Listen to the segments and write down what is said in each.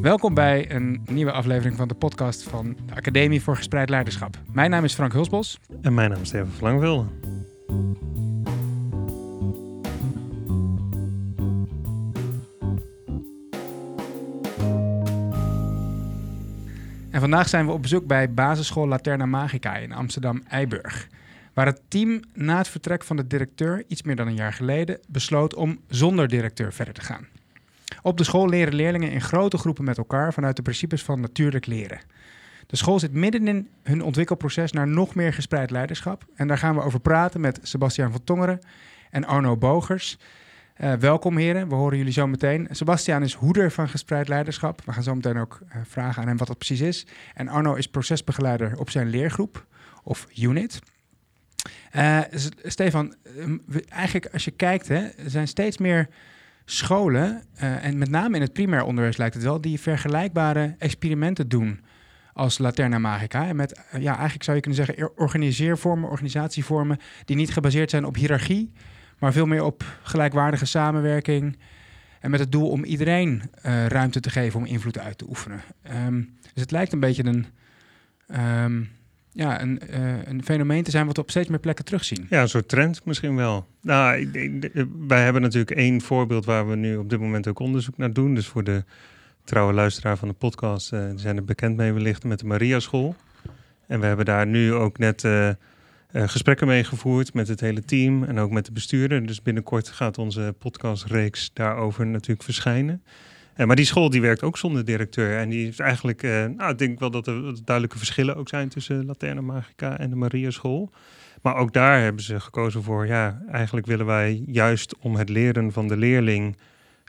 Welkom bij een nieuwe aflevering van de podcast van de Academie voor Gespreid Leiderschap. Mijn naam is Frank Hulsbos. En mijn naam is Steven Verlangwilde. En vandaag zijn we op bezoek bij basisschool Laterna Magica in Amsterdam-Eiburg. Waar het team na het vertrek van de directeur, iets meer dan een jaar geleden, besloot om zonder directeur verder te gaan. Op de school leren leerlingen in grote groepen met elkaar vanuit de principes van natuurlijk leren. De school zit midden in hun ontwikkelproces naar nog meer gespreid leiderschap. En daar gaan we over praten met Sebastian van Tongeren en Arno Bogers. Uh, welkom heren, we horen jullie zo meteen. Sebastian is hoeder van gespreid leiderschap. We gaan zo meteen ook uh, vragen aan hem wat dat precies is. En Arno is procesbegeleider op zijn leergroep of unit. Uh, Stefan, eigenlijk als je kijkt, hè, er zijn steeds meer scholen, en met name in het primair onderwijs lijkt het wel, die vergelijkbare experimenten doen als Laterna Magica. En met, ja, eigenlijk zou je kunnen zeggen, organiseervormen, organisatievormen die niet gebaseerd zijn op hiërarchie, maar veel meer op gelijkwaardige samenwerking. En met het doel om iedereen uh, ruimte te geven om invloed uit te oefenen. Um, dus het lijkt een beetje een, um, ja, een, uh, een fenomeen te zijn wat we op steeds meer plekken terugzien. Ja, een soort trend misschien wel. Nou, ik, wij hebben natuurlijk één voorbeeld waar we nu op dit moment ook onderzoek naar doen. Dus voor de trouwe luisteraar van de podcast, uh, die zijn er bekend mee wellicht met de Maria School. En we hebben daar nu ook net gesprekken mee gevoerd met het hele team en ook met de bestuurder. Dus binnenkort gaat onze podcastreeks daarover natuurlijk verschijnen. Uh, maar die school die werkt ook zonder directeur. En die is eigenlijk, uh, nou, ik denk wel dat er duidelijke verschillen ook zijn tussen Laterna Magica en de Maria School. Maar ook daar hebben ze gekozen voor, ja, eigenlijk willen wij juist om het leren van de leerling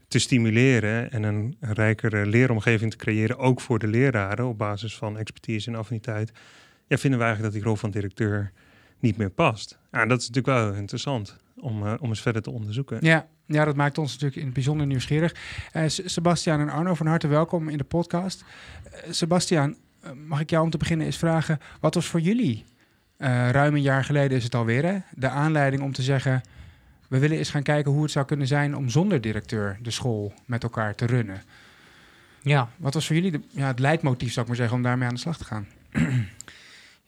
te stimuleren en een rijkere leeromgeving te creëren, ook voor de leraren op basis van expertise en affiniteit. Ja, vinden we eigenlijk dat die rol van directeur niet meer past. Ja, dat is natuurlijk wel interessant om, uh, om eens verder te onderzoeken. Ja, ja, dat maakt ons natuurlijk in het bijzonder nieuwsgierig. Uh, Sebastian en Arno, van harte welkom in de podcast. Uh, Sebastian, mag ik jou om te beginnen eens vragen, wat was voor jullie, ruim een jaar geleden is het alweer, hè, de aanleiding om te zeggen, we willen eens gaan kijken hoe het zou kunnen zijn om zonder directeur de school met elkaar te runnen. Ja. Wat was voor jullie de, ja, het leidmotief, zou ik maar zeggen, om daarmee aan de slag te gaan?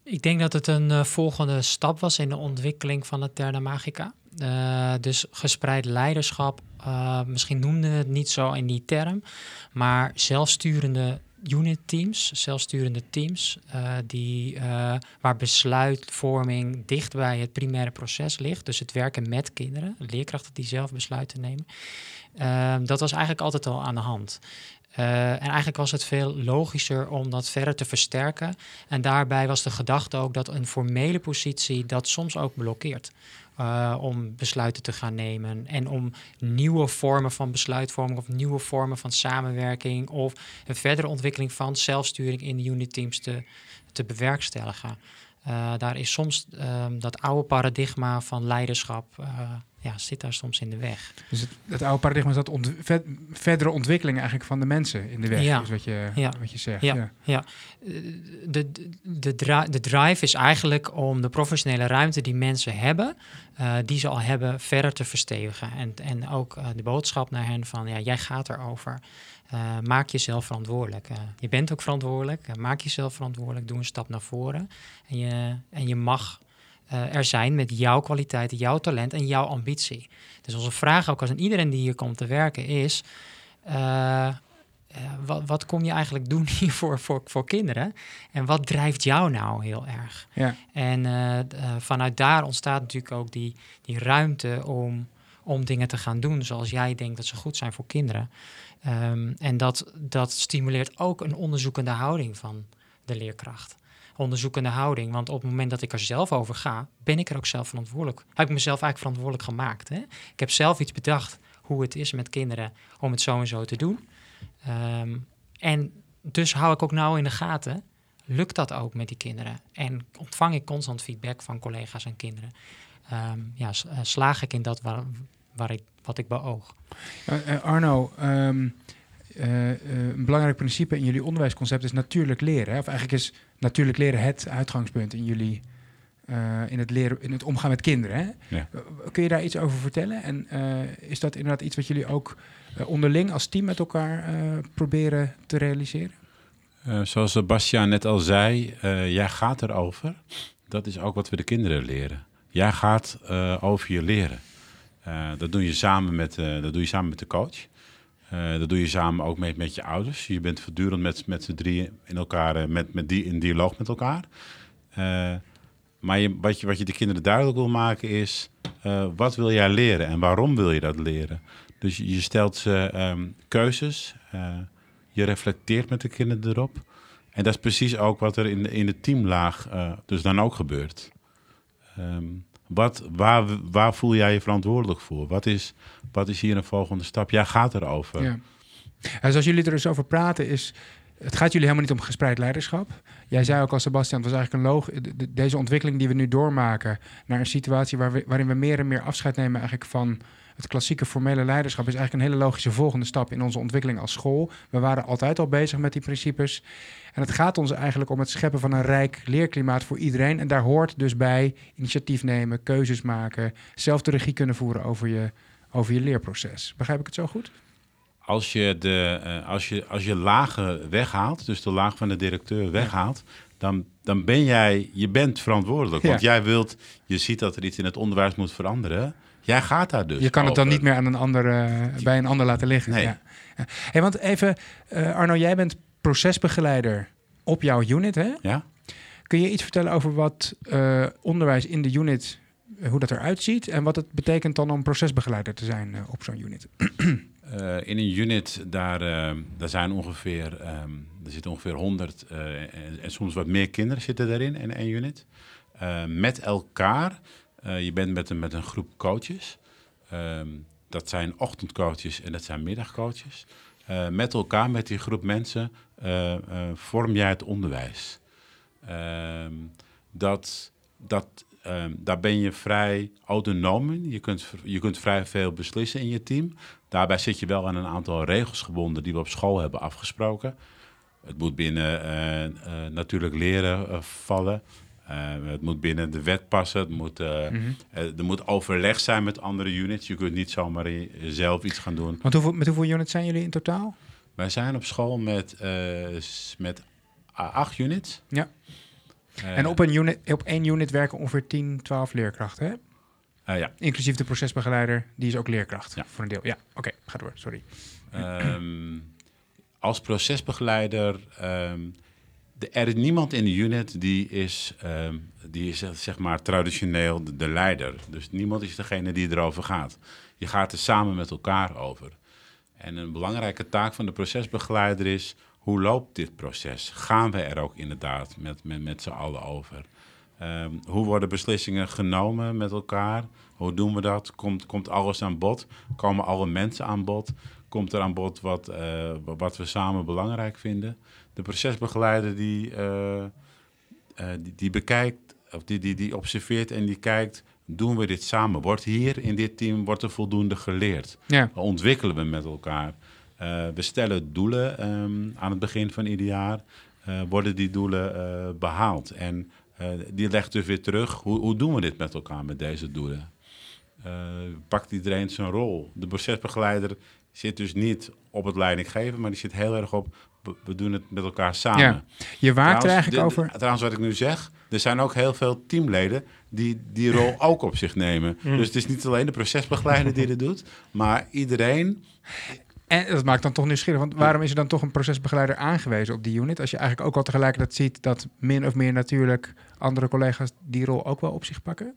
Ik denk dat het een uh, volgende stap was in de ontwikkeling van het Terna Magica. Uh, dus gespreid leiderschap, uh, misschien noemden we het niet zo in die term, maar zelfsturende unit teams, zelfsturende teams, die, waar besluitvorming dicht bij het primaire proces ligt. Dus het werken met kinderen, leerkrachten die zelf besluiten nemen. dat was eigenlijk altijd al aan de hand. Uh, en eigenlijk was het veel logischer om dat verder te versterken. En daarbij was de gedachte ook dat een formele positie dat soms ook blokkeert. Uh, om besluiten te gaan nemen en om nieuwe vormen van besluitvorming of nieuwe vormen van samenwerking of een verdere ontwikkeling van zelfsturing in de unit teams te, te bewerkstelligen. Uh, daar is soms um, dat oude paradigma van leiderschap ja, zit daar soms in de weg. Dus het, het oude paradigma is dat ont verdere ontwikkeling eigenlijk van de mensen in de weg, ja. is wat je, ja. wat je zegt. Ja, ja. ja. De, de, de, de drive is eigenlijk om de professionele ruimte die mensen hebben, uh, die ze al hebben, verder te verstevigen. En, en ook de boodschap naar hen van, ja, jij gaat erover. Uh, maak jezelf verantwoordelijk. je bent ook verantwoordelijk. maak jezelf verantwoordelijk. Doe een stap naar voren. En je, en je mag er zijn met jouw kwaliteiten, jouw talent en jouw ambitie. Dus onze vraag ook als aan iedereen die hier komt te werken is... Wat, wat, kom je eigenlijk doen hier voor, voor, voor kinderen? En wat drijft jou nou heel erg? Ja. En vanuit daar ontstaat natuurlijk ook die, die ruimte om, om dingen te gaan doen zoals jij denkt dat ze goed zijn voor kinderen. Um, en dat, dat stimuleert ook een onderzoekende houding van de leerkracht onderzoekende houding. Want op het moment dat ik er zelf over ga, ben ik er ook zelf verantwoordelijk. Heb ik mezelf eigenlijk verantwoordelijk gemaakt. Hè? Ik heb zelf iets bedacht hoe het is met kinderen om het zo en zo te doen. Um, en dus hou ik ook nauw in de gaten. Lukt dat ook met die kinderen? En ontvang ik constant feedback van collega's en kinderen? Um, ja, eh, slaag ik in dat waar, waar ik, wat ik beoog? Uh, Arno, um, uh, een belangrijk principe in jullie onderwijsconcept is natuurlijk leren. Hè? Of eigenlijk is natuurlijk leren het uitgangspunt in jullie uh, in, het leren, in het omgaan met kinderen. Hè? Ja. Kun je daar iets over vertellen? En uh, is dat inderdaad iets wat jullie ook eh, onderling als team met elkaar eh, proberen te realiseren? Uh, zoals Sebastian net al zei, jij gaat erover. Dat is ook wat we de kinderen leren. Jij gaat over je leren. Dat, doe je samen met, dat doe je samen met de coach. dat doe je samen ook met, met je ouders. Je bent voortdurend met, met z'n drieën in elkaar, met, met die, in dialoog met elkaar. maar wat, je, wat je de kinderen duidelijk wil maken is, wat wil jij leren en waarom wil je dat leren? Dus je stelt ze ehm, keuzes, je reflecteert met de kinderen erop. En dat is precies ook wat er in de, in de teamlaag dus dan ook gebeurt. Um, wat, waar, waar voel jij je verantwoordelijk voor? Wat is, wat is hier een volgende stap? Jij gaat erover. Ja. En zoals jullie er dus over praten, is het gaat jullie helemaal niet om gespreid leiderschap. Jij zei ook al, Sebastian, het was eigenlijk een loog. Deze ontwikkeling die we nu doormaken naar een situatie we, waarin we meer en meer afscheid nemen eigenlijk van het klassieke formele leiderschap is eigenlijk een hele logische volgende stap in onze ontwikkeling als school. We waren altijd al bezig met die principes. En het gaat ons eigenlijk om het scheppen van een rijk leerklimaat voor iedereen. En daar hoort dus bij initiatief nemen, keuzes maken, zelf de regie kunnen voeren over je, over je leerproces. Begrijp ik het zo goed? Als je, de, uh, als, je, als je lagen weghaalt, dus de laag van de directeur weghaalt, dan, dan ben jij, je bent verantwoordelijk. Want jij wilt, je ziet dat er iets in het onderwijs moet veranderen. Jij gaat daar dus. Je kan het dan niet meer aan een ander, uh, bij een ander laten liggen. Nee. Ja. Hey, want even, uh, Arno, jij bent procesbegeleider op jouw unit, hè? Ja. Kun je iets vertellen over wat uh, onderwijs in de unit, hoe dat eruit ziet en wat het betekent dan om procesbegeleider te zijn op zo'n unit? in een unit, daar, daar zijn ongeveer, um, er zitten ongeveer 100 en, en, soms wat meer kinderen zitten daarin in één unit. met elkaar je bent met een, met een groep coaches. Um, dat zijn ochtendcoaches en dat zijn middagcoaches. Uh, met elkaar, met die groep mensen, uh, vorm jij het onderwijs. Um, dat, dat, um, daar ben je vrij autonoom in. Je kunt, je kunt vrij veel beslissen in je team. Daarbij zit je wel aan een aantal regels gebonden die we op school hebben afgesproken. Het moet binnen natuurlijk leren vallen. Uh, het moet binnen de wet passen. Het moet, uh, mm -hmm. er moet overleg zijn met andere units. Je kunt niet zomaar zelf iets gaan doen. Want hoeveel, met hoeveel units zijn jullie in totaal? Wij zijn op school met, met acht units. Ja. en op, een unit, op één unit werken ongeveer 10, 12 leerkrachten, hè? ja. Inclusief de procesbegeleider, die is ook leerkracht ja. voor een deel. Ja, oké, okay, ga door, sorry. Um, als procesbegeleider um, er is niemand in de unit die is, um, die is zeg maar traditioneel de, de, leider. Dus niemand is degene die erover gaat. Je gaat er samen met elkaar over. En een belangrijke taak van de procesbegeleider is... hoe loopt dit proces? Gaan we er ook inderdaad met, met, met z'n allen over? Um, hoe worden beslissingen genomen met elkaar? Hoe doen we dat? Komt, komt alles aan bod? Komen alle mensen aan bod? Komt er aan bod wat, uh, wat we samen belangrijk vinden? De procesbegeleider die, uh, uh, die, die, bekijkt, of die, die, die observeert en die kijkt, doen we dit samen? Wordt hier in dit team wordt er voldoende geleerd? Ja. Ontwikkelen we met elkaar? Uh, we stellen doelen um, aan het begin van ieder jaar. worden die doelen behaald? En die legt dus weer terug, hoe, hoe doen we dit met elkaar met deze doelen? pakt iedereen zijn rol? De procesbegeleider zit dus niet op het leidinggeven, maar die zit heel erg op we doen het met elkaar samen. Ja. Je waakt er eigenlijk over. Trouwens, wat ik nu zeg, er zijn ook heel veel teamleden die die rol ook op zich nemen. Mm. Dus het is niet alleen de procesbegeleider die dit doet, maar iedereen. En dat maakt dan toch nieuwsgierig, want waarom is er dan toch een procesbegeleider aangewezen op die unit? Als je eigenlijk ook al tegelijkertijd ziet dat min of meer natuurlijk andere collega's die rol ook wel op zich pakken?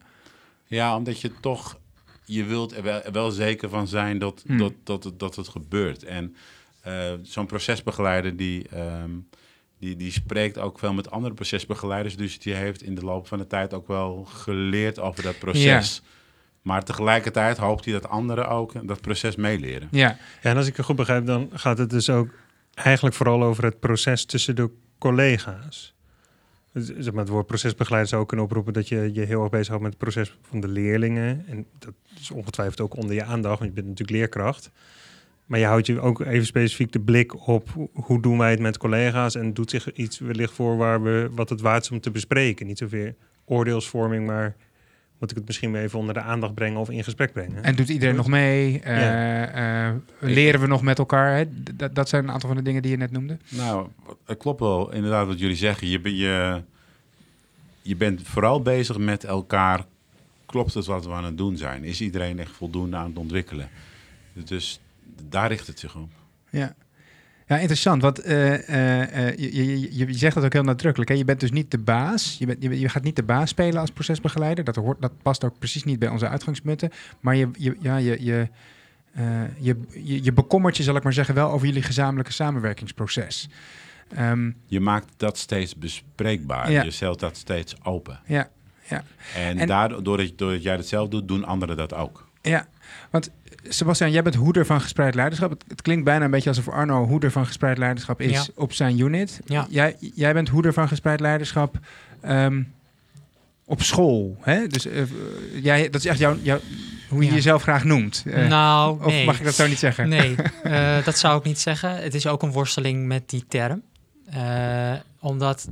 Ja, omdat je toch, je wilt er wel, er wel zeker van zijn dat, hmm. dat, dat, dat, dat het gebeurt. En uh, zo'n procesbegeleider die, um, die, die spreekt ook veel met andere procesbegeleiders. Dus die heeft in de loop van de tijd ook wel geleerd over dat proces. Ja. Maar tegelijkertijd hoopt hij dat anderen ook dat proces meeleren. Ja. ja, en als ik het goed begrijp, dan gaat het dus ook eigenlijk vooral over het proces tussen de collega's. Zeg maar, het woord procesbegeleider zou ook kunnen oproepen dat je je heel erg bezighoudt met het proces van de leerlingen. En dat is ongetwijfeld ook onder je aandacht, want je bent natuurlijk leerkracht. Maar je houdt je ook even specifiek de blik op hoe doen wij het met collega's en doet zich iets wellicht voor waar we wat het waard is om te bespreken. Niet zoveel oordeelsvorming, maar moet ik het misschien weer even onder de aandacht brengen of in gesprek brengen. En doet iedereen nog mee? Eh, Ja. eh, leren we nog met elkaar? Hè? Dat zijn een aantal van de dingen die je net noemde. Nou, het klopt wel inderdaad wat jullie zeggen. Je, ben- je, je bent vooral bezig met elkaar. Klopt het wat we aan het doen zijn? Is iedereen echt voldoende aan het ontwikkelen? Dus daar richt het zich op. Ja. Ja, interessant. Want eh, eh, eh, je, je, je, zegt dat ook heel nadrukkelijk. Hè? Je bent dus niet de baas. Je, bent, je, je gaat niet de baas spelen als procesbegeleider. Dat, hoort, dat past ook precies niet bij onze uitgangspunten. Maar je, je, ja, je, je, je, je, je bekommert je, zal ik maar zeggen, wel over jullie gezamenlijke samenwerkingsproces. Ehm, Je maakt dat steeds bespreekbaar. Ja. Je stelt dat steeds open. ja, ja. En, En- daardoor, doordat, doordat jij dat zelf doet, doen anderen dat ook. Ja, want Sebastian, jij bent hoeder van gespreid leiderschap. Het, het klinkt bijna een beetje alsof Arno hoeder van gespreid leiderschap is Ja. op zijn unit. Ja. Jij, jij bent hoeder van gespreid leiderschap ehm, op school. Hè? Dus eh, jij, dat is echt jouw, jouw, hoe je Ja. jezelf graag noemt. Eh, nou, of nee. mag ik dat zo niet zeggen? Nee, eh, dat zou ik niet zeggen. Het is ook een worsteling met die term. Omdat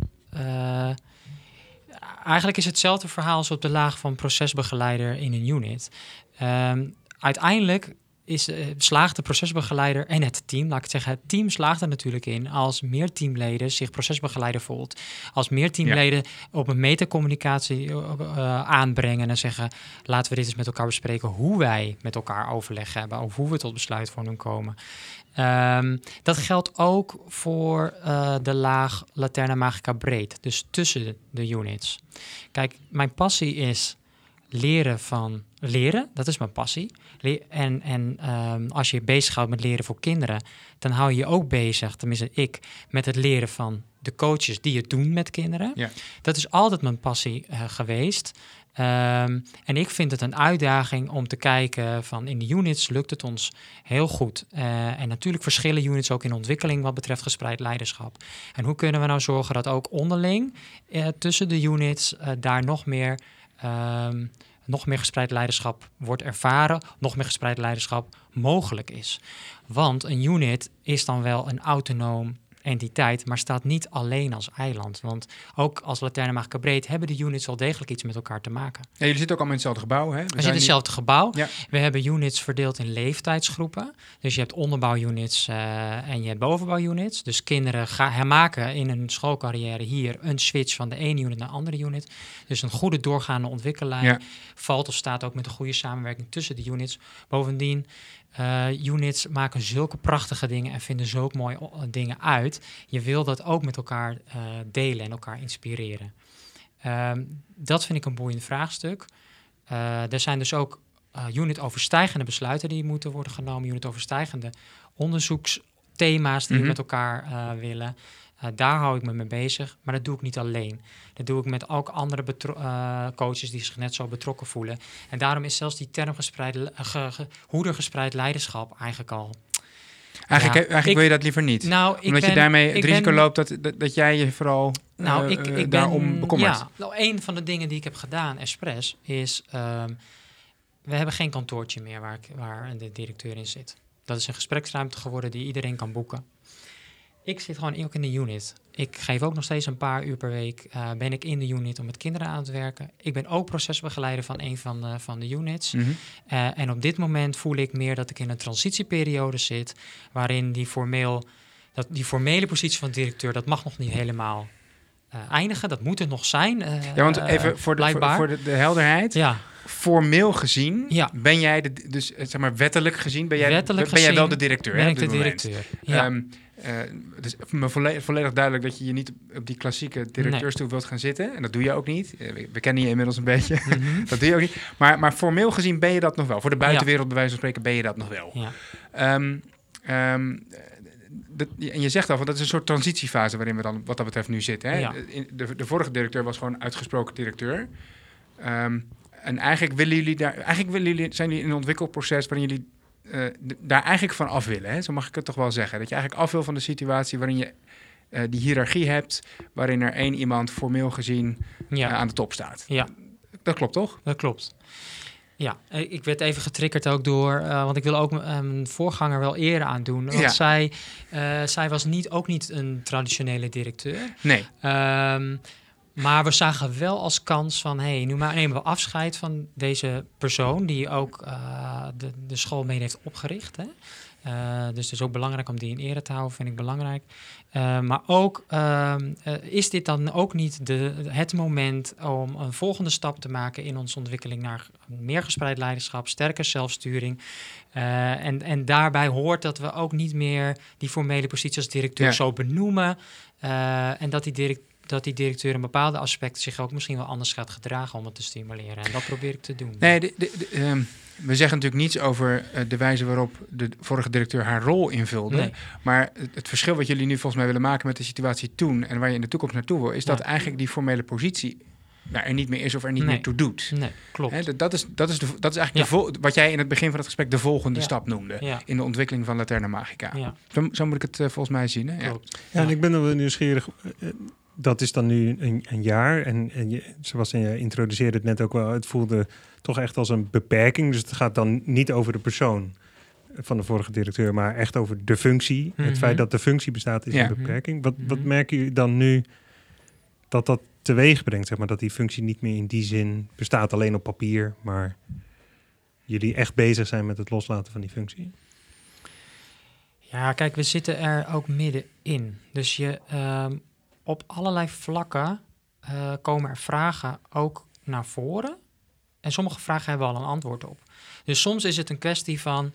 eigenlijk is hetzelfde verhaal als op de laag van procesbegeleider in een unit. Ehm, uiteindelijk is, eh, slaagt de procesbegeleider en het team, laat ik het zeggen, het team slaagt er natuurlijk in als meer teamleden zich procesbegeleider voelt. Als meer teamleden op een metacommunicatie eh, aanbrengen en zeggen, laten we dit eens met elkaar bespreken hoe wij met elkaar overleg hebben of hoe we tot besluitvorming komen. Ehm, dat geldt ook voor de laag Laterna Magica breed, dus tussen de units. Kijk, mijn passie is leren van leren, dat is mijn passie. Le- en en ehm, als je je bezighoudt met leren voor kinderen, dan hou je je ook bezig, tenminste ik, met het leren van de coaches die het doen met kinderen. Ja. Dat is altijd mijn passie eh, geweest. Ehm, en ik vind het een uitdaging om te kijken van in de units lukt het ons heel goed. Eh, en natuurlijk verschillen units ook in ontwikkeling wat betreft gespreid leiderschap. En hoe kunnen we nou zorgen dat ook onderling eh, tussen de units daar nog meer, ehm, nog meer gespreid leiderschap wordt ervaren, nog meer gespreid leiderschap mogelijk is. Want een unit is dan wel een autonoom entiteit, maar staat niet alleen als eiland. Want ook als Laterne Magica Breed hebben de units wel degelijk iets met elkaar te maken. Ja, jullie zitten ook allemaal in hetzelfde gebouw. Hè? We zitten in hetzelfde gebouw. Ja. We hebben units verdeeld in leeftijdsgroepen. Dus je hebt onderbouwunits eh en je hebt bovenbouwunits. Dus kinderen gaan hermaken in een schoolcarrière hier een switch van de ene unit naar de andere unit. Dus een goede doorgaande ontwikkellijn Ja. valt of staat ook met een goede samenwerking tussen de units. Bovendien, eh, units maken zulke prachtige dingen en vinden zulke mooie o- dingen uit. Je wil dat ook met elkaar eh, delen en elkaar inspireren. Ehm, dat vind ik een boeiend vraagstuk. Eh, er zijn dus ook unit-overstijgende besluiten die moeten worden genomen, unit-overstijgende onderzoeksthema's die Mhm. we met elkaar eh, willen. Eh, daar hou ik me mee bezig, maar dat doe ik niet alleen. Dat doe ik met ook andere eh, coaches die zich net zo betrokken voelen. En daarom is zelfs die term gespreid, le- ge- ge- hoedergespreid leiderschap eigenlijk al. Eigenlijk, Ja, eigenlijk ik- wil je dat liever niet. Nou, Omdat ben, je daarmee het risico ben- loopt dat, dat, dat jij je vooral Nou, eh, ik, ik daarom ben, bekommert. Ja, nou, een van de dingen die ik heb gedaan, expres, is... ehm, we hebben geen kantoortje meer waar, ik, waar de directeur in zit. Dat is een gespreksruimte geworden die iedereen kan boeken. Ik zit gewoon ook in de unit. Ik geef ook nog steeds een paar uur per week. eh, ben ik in de unit om met kinderen aan te werken. Ik ben ook procesbegeleider van een van de, van de units. Mhm. Eh, en op dit moment voel ik meer dat ik in een transitieperiode zit, waarin die, formeel, dat, die formele positie van directeur, dat mag nog niet helemaal eh, eindigen. Dat moet er nog zijn. Ja, want even voor de, voor, de, de helderheid. Ja, Formeel gezien Ja. ben jij de, dus zeg maar wettelijk gezien ben jij, Wettelijk ben jij wel de directeur. ben hè, ik de directeur. Ja. Ehm, eh, het is me volle- volledig duidelijk dat je je niet op die klassieke directeurstoel wilt gaan zitten. En dat doe je ook niet. Eh, we, we kennen je inmiddels een beetje. Mhm. dat doe je ook niet. Maar, maar formeel gezien ben je dat nog wel. Voor de buitenwereld, bij wijze van spreken, ben je dat nog wel. ja. Ehm, ehm, dat- en je zegt al, dat is een soort transitiefase waarin we dan wat dat betreft nu zitten. Hè? Ja. In- De, de vorige directeur was gewoon uitgesproken directeur. Ehm, en eigenlijk willen jullie daar, eigenlijk willen jullie, zijn jullie in een ontwikkelproces waarin jullie eh, daar eigenlijk van af willen. Hè? Zo mag ik het toch wel zeggen. Dat je eigenlijk af wil van de situatie waarin je eh, die hiërarchie hebt, waarin er één iemand formeel gezien ja. eh, aan de top staat. Ja. Dat klopt toch? Dat klopt. Ja, ik werd even getriggerd ook door, want ik wil ook mijn voorganger wel eren aan doen. Want Ja. zij, zij was niet, ook niet een traditionele directeur. Nee. Ehm, Maar we zagen wel als kans van, hé, hey, nu maar nemen we afscheid van deze persoon die ook uh, de, de school mee heeft opgericht. Hè? Uh, dus het is ook belangrijk om die in ere te houden, vind ik belangrijk. Uh, maar ook, ehm, is dit dan ook niet de, het moment om een volgende stap te maken in onze ontwikkeling naar meer gespreid leiderschap, sterker zelfsturing? en, en daarbij hoort dat we ook niet meer die formele positie als directeur ja. zo benoemen. en dat die directeur dat die directeur in bepaalde aspecten zich ook misschien wel anders gaat gedragen om het te stimuleren. En dat probeer ik te doen. Nee, de, de, de, um, we zeggen natuurlijk niets over uh, de wijze waarop de vorige directeur haar rol invulde. Nee. Maar het, het, verschil wat jullie nu volgens mij willen maken met de situatie toen en waar je in de toekomst naartoe wil, is dat eigenlijk die formele positie nou, er niet meer is of er niet Nee. meer toe doet. Nee, klopt. Hè, dat, is, dat, is de, dat is eigenlijk de vol- wat jij in het begin van het gesprek de volgende Ja. stap noemde. Ja. In de ontwikkeling van Laterna Magica. Ja, Zo, zo moet ik het eh, volgens mij zien. Hè? Ja. klopt. Ja, en ik ben dan wel nieuwsgierig. eh, eh, Dat is dan nu een, een jaar. En, en je, zoals je introduceerde het net ook wel, het voelde toch echt als een beperking. Dus het gaat dan niet over de persoon van de vorige directeur, maar echt over de functie. Mhm. Het feit dat de functie bestaat is Ja. een beperking. Wat, wat Mhm. merken jullie dan nu dat dat teweeg brengt? Zeg maar, dat die functie niet meer in die zin bestaat alleen op papier, maar jullie echt bezig zijn met het loslaten van die functie? Ja, kijk, we zitten er ook middenin. Dus je, ehm, op allerlei vlakken eh, komen er vragen ook naar voren. En sommige vragen hebben we al een antwoord op. Dus soms is het een kwestie van...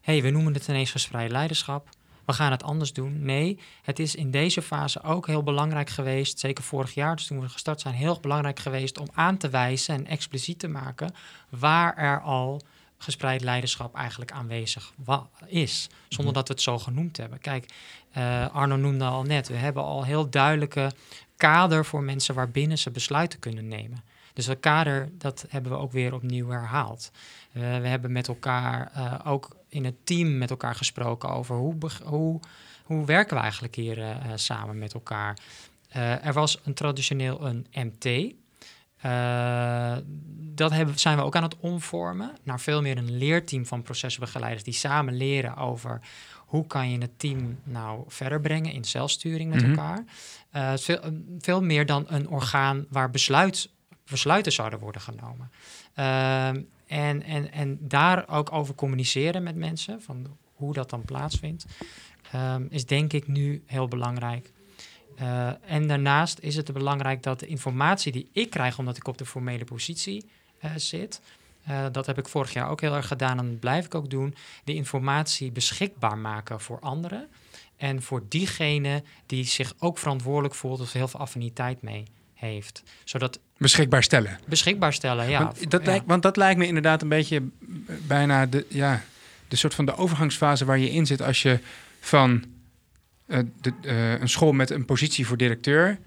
hey, we noemen het ineens gespreid leiderschap. We gaan het anders doen. Nee, het is in deze fase ook heel belangrijk geweest... zeker vorig jaar, dus toen we gestart zijn... heel belangrijk geweest om aan te wijzen en expliciet te maken... waar er al gespreid leiderschap eigenlijk aanwezig is. Zonder dat we het zo genoemd hebben. Kijk, eh, Arno noemde al net, we hebben al heel duidelijke kader voor mensen waarbinnen ze besluiten kunnen nemen. Dus dat kader, dat hebben we ook weer opnieuw herhaald. Eh, we hebben met elkaar eh, ook in het team met elkaar gesproken over hoe, hoe, hoe werken we eigenlijk hier samen met elkaar. Er was een traditioneel een MT. Eh, dat hebben, zijn we ook aan het omvormen naar veel meer een leerteam van procesbegeleiders die samen leren over hoe kan je het team nou verder brengen in zelfsturing met Mhm. elkaar. Eh, veel, veel meer dan een orgaan waar besluit, besluiten zouden worden genomen. Ehm, en, en, en daar ook over communiceren met mensen, van hoe dat dan plaatsvindt, ehm, is denk ik nu heel belangrijk. Eh, en daarnaast is het belangrijk dat de informatie die ik krijg, omdat ik op de formele positie eh, zit, eh, dat heb ik vorig jaar ook heel erg gedaan en dat blijf ik ook doen, de informatie beschikbaar maken voor anderen. En voor diegene die zich ook verantwoordelijk voelt of heel veel affiniteit mee heeft. Zodat Beschikbaar stellen. beschikbaar stellen, ja. want, dat ja. lijkt, want dat lijkt me inderdaad een beetje bijna de, ja, de soort van de overgangsfase waar je in zit als je van de, eh, een school met een positie voor directeur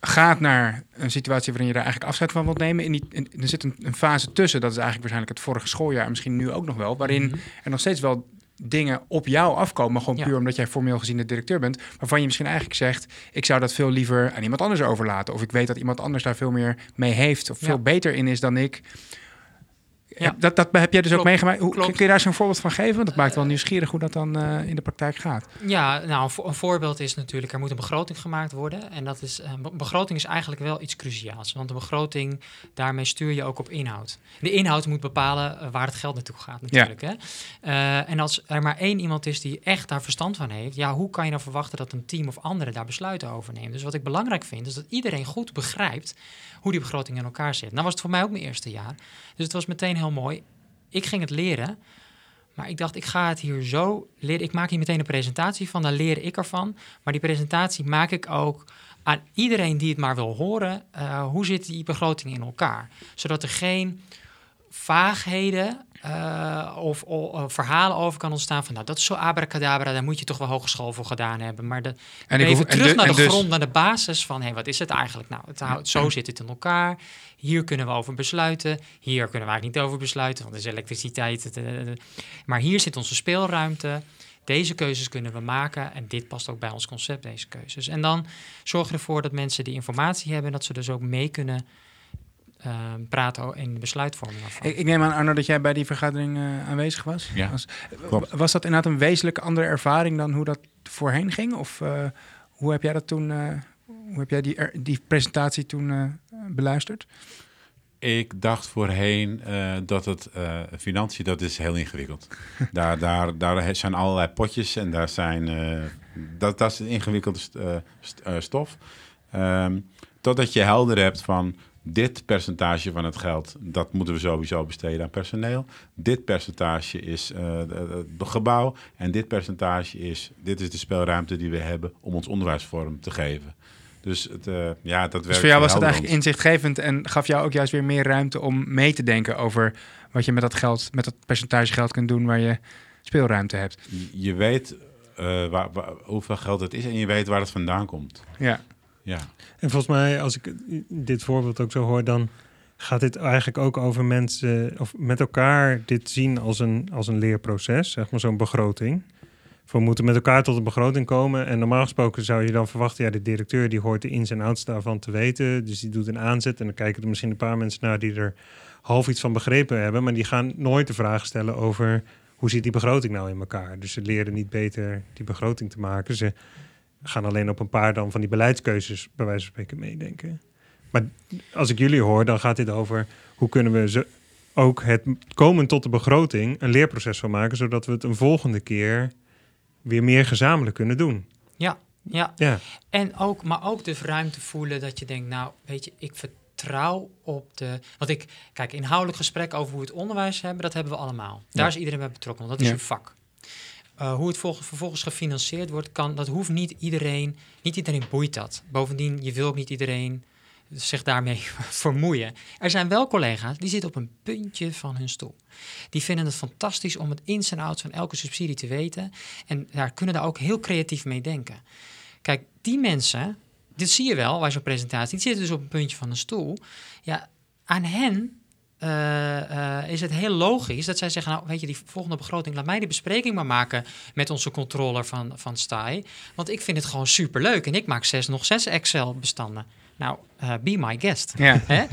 gaat naar een situatie waarin je daar eigenlijk afscheid van wilt nemen. In die, er zit een, een fase tussen, dat is eigenlijk waarschijnlijk het vorige schooljaar, misschien nu ook nog wel, waarin Mhm. er nog steeds wel dingen op jou afkomen, gewoon Ja. puur omdat jij formeel gezien de directeur bent, waarvan je misschien eigenlijk zegt, ik zou dat veel liever aan iemand anders overlaten, of ik weet dat iemand anders daar veel meer mee heeft, of Ja. veel beter in is dan ik. Ja. Dat, dat heb jij dus ook meegemaakt. Hoe, Klopt. kun je daar zo'n voorbeeld van geven? Want dat maakt wel nieuwsgierig hoe dat dan eh, in de praktijk gaat. Ja, nou, een, vo- een voorbeeld is natuurlijk, er moet een begroting gemaakt worden. En dat is, een be- begroting is eigenlijk wel iets cruciaals. Want de begroting, daarmee stuur je ook op inhoud. De inhoud moet bepalen eh, waar het geld naartoe gaat natuurlijk. Hè? Eh, en als er maar één iemand is die echt daar verstand van heeft... ja, hoe kan je dan verwachten dat een team of anderen daar besluiten over nemen? Dus wat ik belangrijk vind, is dat iedereen goed begrijpt... hoe die begroting in elkaar zit. Nou was het voor mij ook mijn eerste jaar. Dus het was meteen heel mooi. Ik ging het leren... Maar ik dacht, ik ga het hier zo leren. Ik maak hier meteen een presentatie van, daar leer ik ervan. Maar die presentatie maak ik ook aan iedereen die het maar wil horen. eh, hoe zit die begroting in elkaar? Zodat er geen vaagheden eh, of, of, eh, verhalen over kan ontstaan van... nou, dat is zo abracadabra, daar moet je toch wel hogeschool voor gedaan hebben. Maar de, En ik even en terug de- naar de dus- grond, naar de basis van... hé, wat is het eigenlijk? Nou, het houdt, zo zit het in elkaar. Hier kunnen we over besluiten. Hier kunnen we eigenlijk niet over besluiten, want er is elektriciteit. het, eh, maar hier zit onze speelruimte. Deze keuzes kunnen we maken. En dit past ook bij ons concept, deze keuzes. En dan zorg ervoor dat mensen die informatie hebben... dat ze dus ook mee kunnen eh, praten in de besluitvorming. Ik, ik neem aan, Arno, dat jij bij die vergadering eh, aanwezig was. Ja, Was, klopt. was dat inderdaad een wezenlijk andere ervaring dan hoe dat voorheen ging? Of eh, hoe heb jij dat toen, eh, hoe heb jij die, er- die presentatie toen eh, beluisterd? Ik dacht voorheen eh, dat het eh, financiën, dat is heel ingewikkeld. daar, daar, daar zijn allerlei potjes en daar zijn, eh, dat, dat is een ingewikkelde st- eh, st- eh, stof. Ehm, totdat je helder hebt van dit percentage van het geld, dat moeten we sowieso besteden aan personeel. Dit percentage is eh, het gebouw en dit percentage is, dit is de speelruimte die we hebben om ons onderwijs vorm te geven. Dus het, eh, ja, dat werkt Dus voor jou was het eigenlijk inzichtgevend en gaf jou ook juist weer meer ruimte om mee te denken over wat je met dat geld, met dat percentage geld kunt doen waar je speelruimte hebt. Je- weet eh, waar, waar- hoeveel geld het is en je weet waar het vandaan komt. Ja, Ja, En volgens mij, als ik dit voorbeeld ook zo hoor, dan gaat dit eigenlijk ook over mensen of met elkaar dit zien als een, als een leerproces, zeg maar zo'n begroting. We moeten met elkaar tot een begroting komen. En normaal gesproken zou je dan verwachten, ja, de directeur die hoort de ins en outs daarvan te weten. Dus die doet een aanzet. En dan kijken er misschien een paar mensen naar die er half iets van begrepen hebben. Maar die gaan nooit de vraag stellen over hoe zit die begroting nou in elkaar. Dus ze leren niet beter die begroting te maken. Ze gaan alleen op een paar dan van die beleidskeuzes bij wijze van spreken meedenken. Maar als ik jullie hoor, dan gaat dit over hoe kunnen we ze ook het komen tot de begroting een leerproces van maken, zodat we het een volgende keer weer meer gezamenlijk kunnen doen. Ja, ja. Ja, En ook, maar ook dus ruimte voelen dat je denkt, nou, weet je, ik vertrouw op de. Want ik, kijk, inhoudelijk gesprek over hoe we het onderwijs hebben, dat hebben we allemaal. Daar Ja. is iedereen bij betrokken, want dat is Ja. een vak. Eh, hoe het volg- vervolgens gefinancierd wordt, kan, dat hoeft niet iedereen, niet iedereen boeit dat. Bovendien, je wil ook niet iedereen zich daarmee vermoeien. Er zijn wel collega's die zitten op een puntje van hun stoel. Die vinden het fantastisch om het ins en outs van elke subsidie te weten. En daar kunnen daar ook heel creatief mee denken. Kijk, die mensen, dit zie je wel bij zo'n presentatie, die zitten dus op een puntje van een stoel. Ja, aan hen eh, eh, is het heel logisch dat zij zeggen, nou weet je, die volgende begroting, laat mij die bespreking maar maken met onze controller van, van STAI. Want ik vind het gewoon superleuk en ik maak zes, nog zes Excel-bestanden. Nou, eh, be my guest. ja. Hè?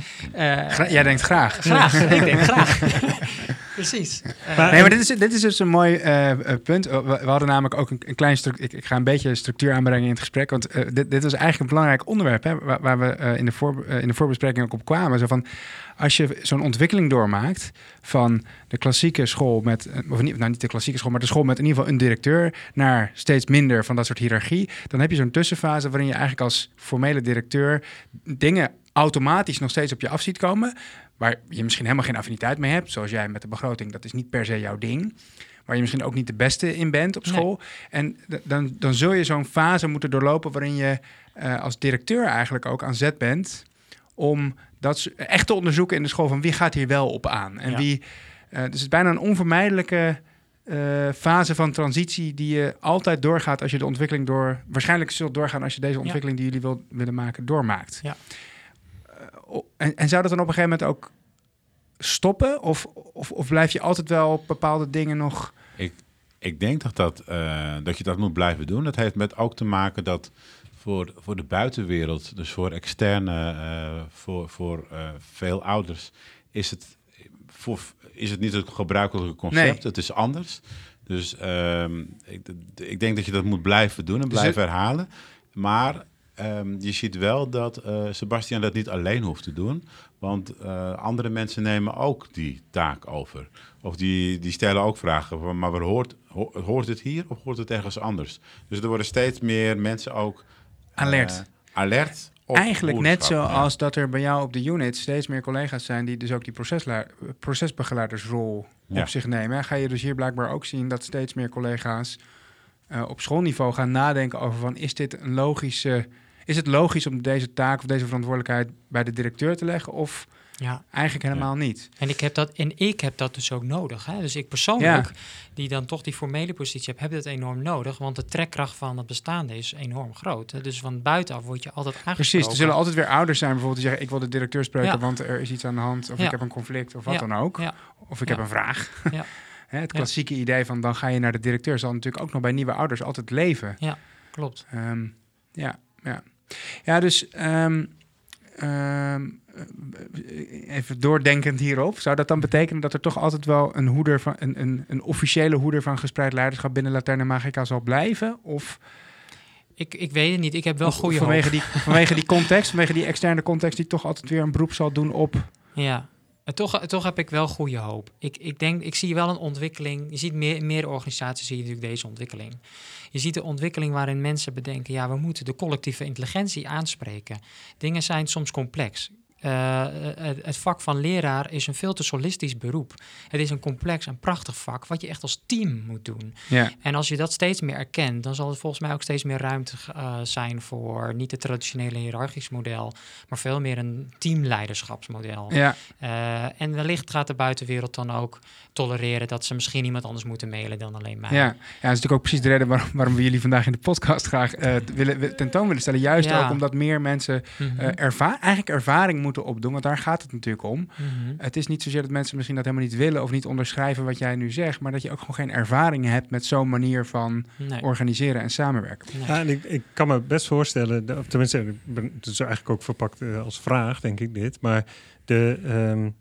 Jij denkt graag. graag, ik denk graag. Precies. Eh, Maar- Nee, maar dit is, dit is dus een mooi eh, eh, punt. We, we hadden namelijk ook een, een klein stuk. Ik, ik ga een beetje structuur aanbrengen in het gesprek. Want dit, dit was eigenlijk een belangrijk onderwerp. Hè, waar, waar we eh, in, de voor, in de voorbespreking ook op kwamen. Zo van, als je zo'n ontwikkeling doormaakt van de klassieke school met. Of niet, nou, niet de klassieke school, maar de school met in ieder geval een directeur. naar steeds minder van dat soort hiërarchie. Dan heb je zo'n tussenfase waarin je eigenlijk als formele directeur. dingen automatisch nog steeds op je af ziet komen waar je misschien helemaal geen affiniteit mee hebt, zoals jij met de begroting, dat is niet per se jouw ding. Waar je misschien ook niet de beste in bent op Nee. school. En dan, dan zul je zo'n fase moeten doorlopen waarin je eh, als directeur eigenlijk ook aan zet bent om dat echt te onderzoeken in de school van wie gaat hier wel op aan. En Ja. wie. eh, dus het is bijna een onvermijdelijke eh, fase van transitie die je altijd doorgaat als je de ontwikkeling door. Waarschijnlijk zult doorgaan als je deze ontwikkeling die jullie wil, willen maken, doormaakt. Ja. En, en zou dat dan op een gegeven moment ook stoppen? Of, of, of blijf je altijd wel bepaalde dingen nog. ik denk dat, dat, eh, dat je dat moet blijven doen. Dat heeft met ook te maken dat voor, voor de buitenwereld, dus voor externe, eh, voor, voor eh, veel ouders, is het, voor, is het niet het gebruikelijke concept. Nee. Het is anders. Dus ehm, ik, ik denk dat je dat moet blijven doen en Dus blijven herhalen. Maar ehm, je ziet wel dat eh, Sebastian dat niet alleen hoeft te doen. Want eh, andere mensen nemen ook die taak over. Of die, die stellen ook vragen. van, Maar waar hoort, ho- hoort het hier of hoort het ergens anders? Dus er worden steeds meer mensen ook... eh, Alert. alert op Eigenlijk net ja. zoals dat er bij jou op de unit steeds meer collega's zijn die dus ook die procesbegeleidersrol Ja. op zich nemen. Ga je dus hier blijkbaar ook zien dat steeds meer collega's op schoolniveau gaan nadenken over van is dit een logische. Is het logisch om deze taak of deze verantwoordelijkheid bij de directeur te leggen? Of ja, eigenlijk helemaal niet? en ik heb dat, en ik heb dat dus ook nodig. Hè? Dus ik persoonlijk, die dan toch die formele positie heb, heb dat enorm nodig. Want de trekkracht van het bestaande is enorm groot. Hè? Dus van buitenaf word je altijd aangesproken. Precies, er zullen altijd weer ouders zijn bijvoorbeeld die zeggen... ik wil de directeur spreken, Ja. want er is iets aan de hand... of Ja. ik heb een conflict, of wat Ja. dan ook. Ja. Of ik Ja. heb een vraag. Ja. Hè, het Ja. klassieke idee van dan ga je naar de directeur... zal natuurlijk ook nog bij nieuwe ouders altijd leven. Klopt. Ehm, ja, ja. Ja, dus ehm, ehm, eh, even doordenkend hierop. Zou dat dan betekenen dat er toch altijd wel een hoeder van een, een, een officiële hoeder van gespreid leiderschap binnen Laterna Magica zal blijven? Of Ik, ik weet het niet. Ik heb wel goede vanwege hoop. die, vanwege die context, vanwege die externe context die toch altijd weer een beroep zal doen op... Ja. Toch, toch heb ik wel goede hoop. Ik, ik denk, ik zie wel een ontwikkeling. Je ziet meer, meer organisaties zie je natuurlijk deze ontwikkeling. Je ziet de ontwikkeling waarin mensen bedenken, ja, we moeten de collectieve intelligentie aanspreken. Dingen zijn soms complex. Eh, het, het vak van leraar is een veel te solistisch beroep. Het is een complex en prachtig vak wat je echt als team moet doen. Ja, En als je dat steeds meer erkent, dan zal er volgens mij ook steeds meer ruimte eh, zijn voor niet het traditionele hiërarchisch model, maar veel meer een teamleiderschapsmodel. ja, Eh, en wellicht gaat de buitenwereld dan ook tolereren dat ze misschien iemand anders moeten mailen dan alleen mij. ja. ja, dat is natuurlijk ook precies de reden waarom, waarom we jullie vandaag in de podcast graag eh, willen, tentoon willen stellen. Juist Ja. ook omdat meer mensen Mhm. eh, erva eigenlijk ervaring moeten opdoen, want daar gaat het natuurlijk om. Mhm. Het is niet zozeer dat mensen misschien dat helemaal niet willen of niet onderschrijven wat jij nu zegt, maar dat je ook gewoon geen ervaring hebt met zo'n manier van Nee. organiseren en samenwerken. nee. Ja, en ik, ik kan me best voorstellen, de- of tenminste, ik ben- het is eigenlijk ook verpakt eh, als vraag, denk ik dit. Maar de, ehm, de-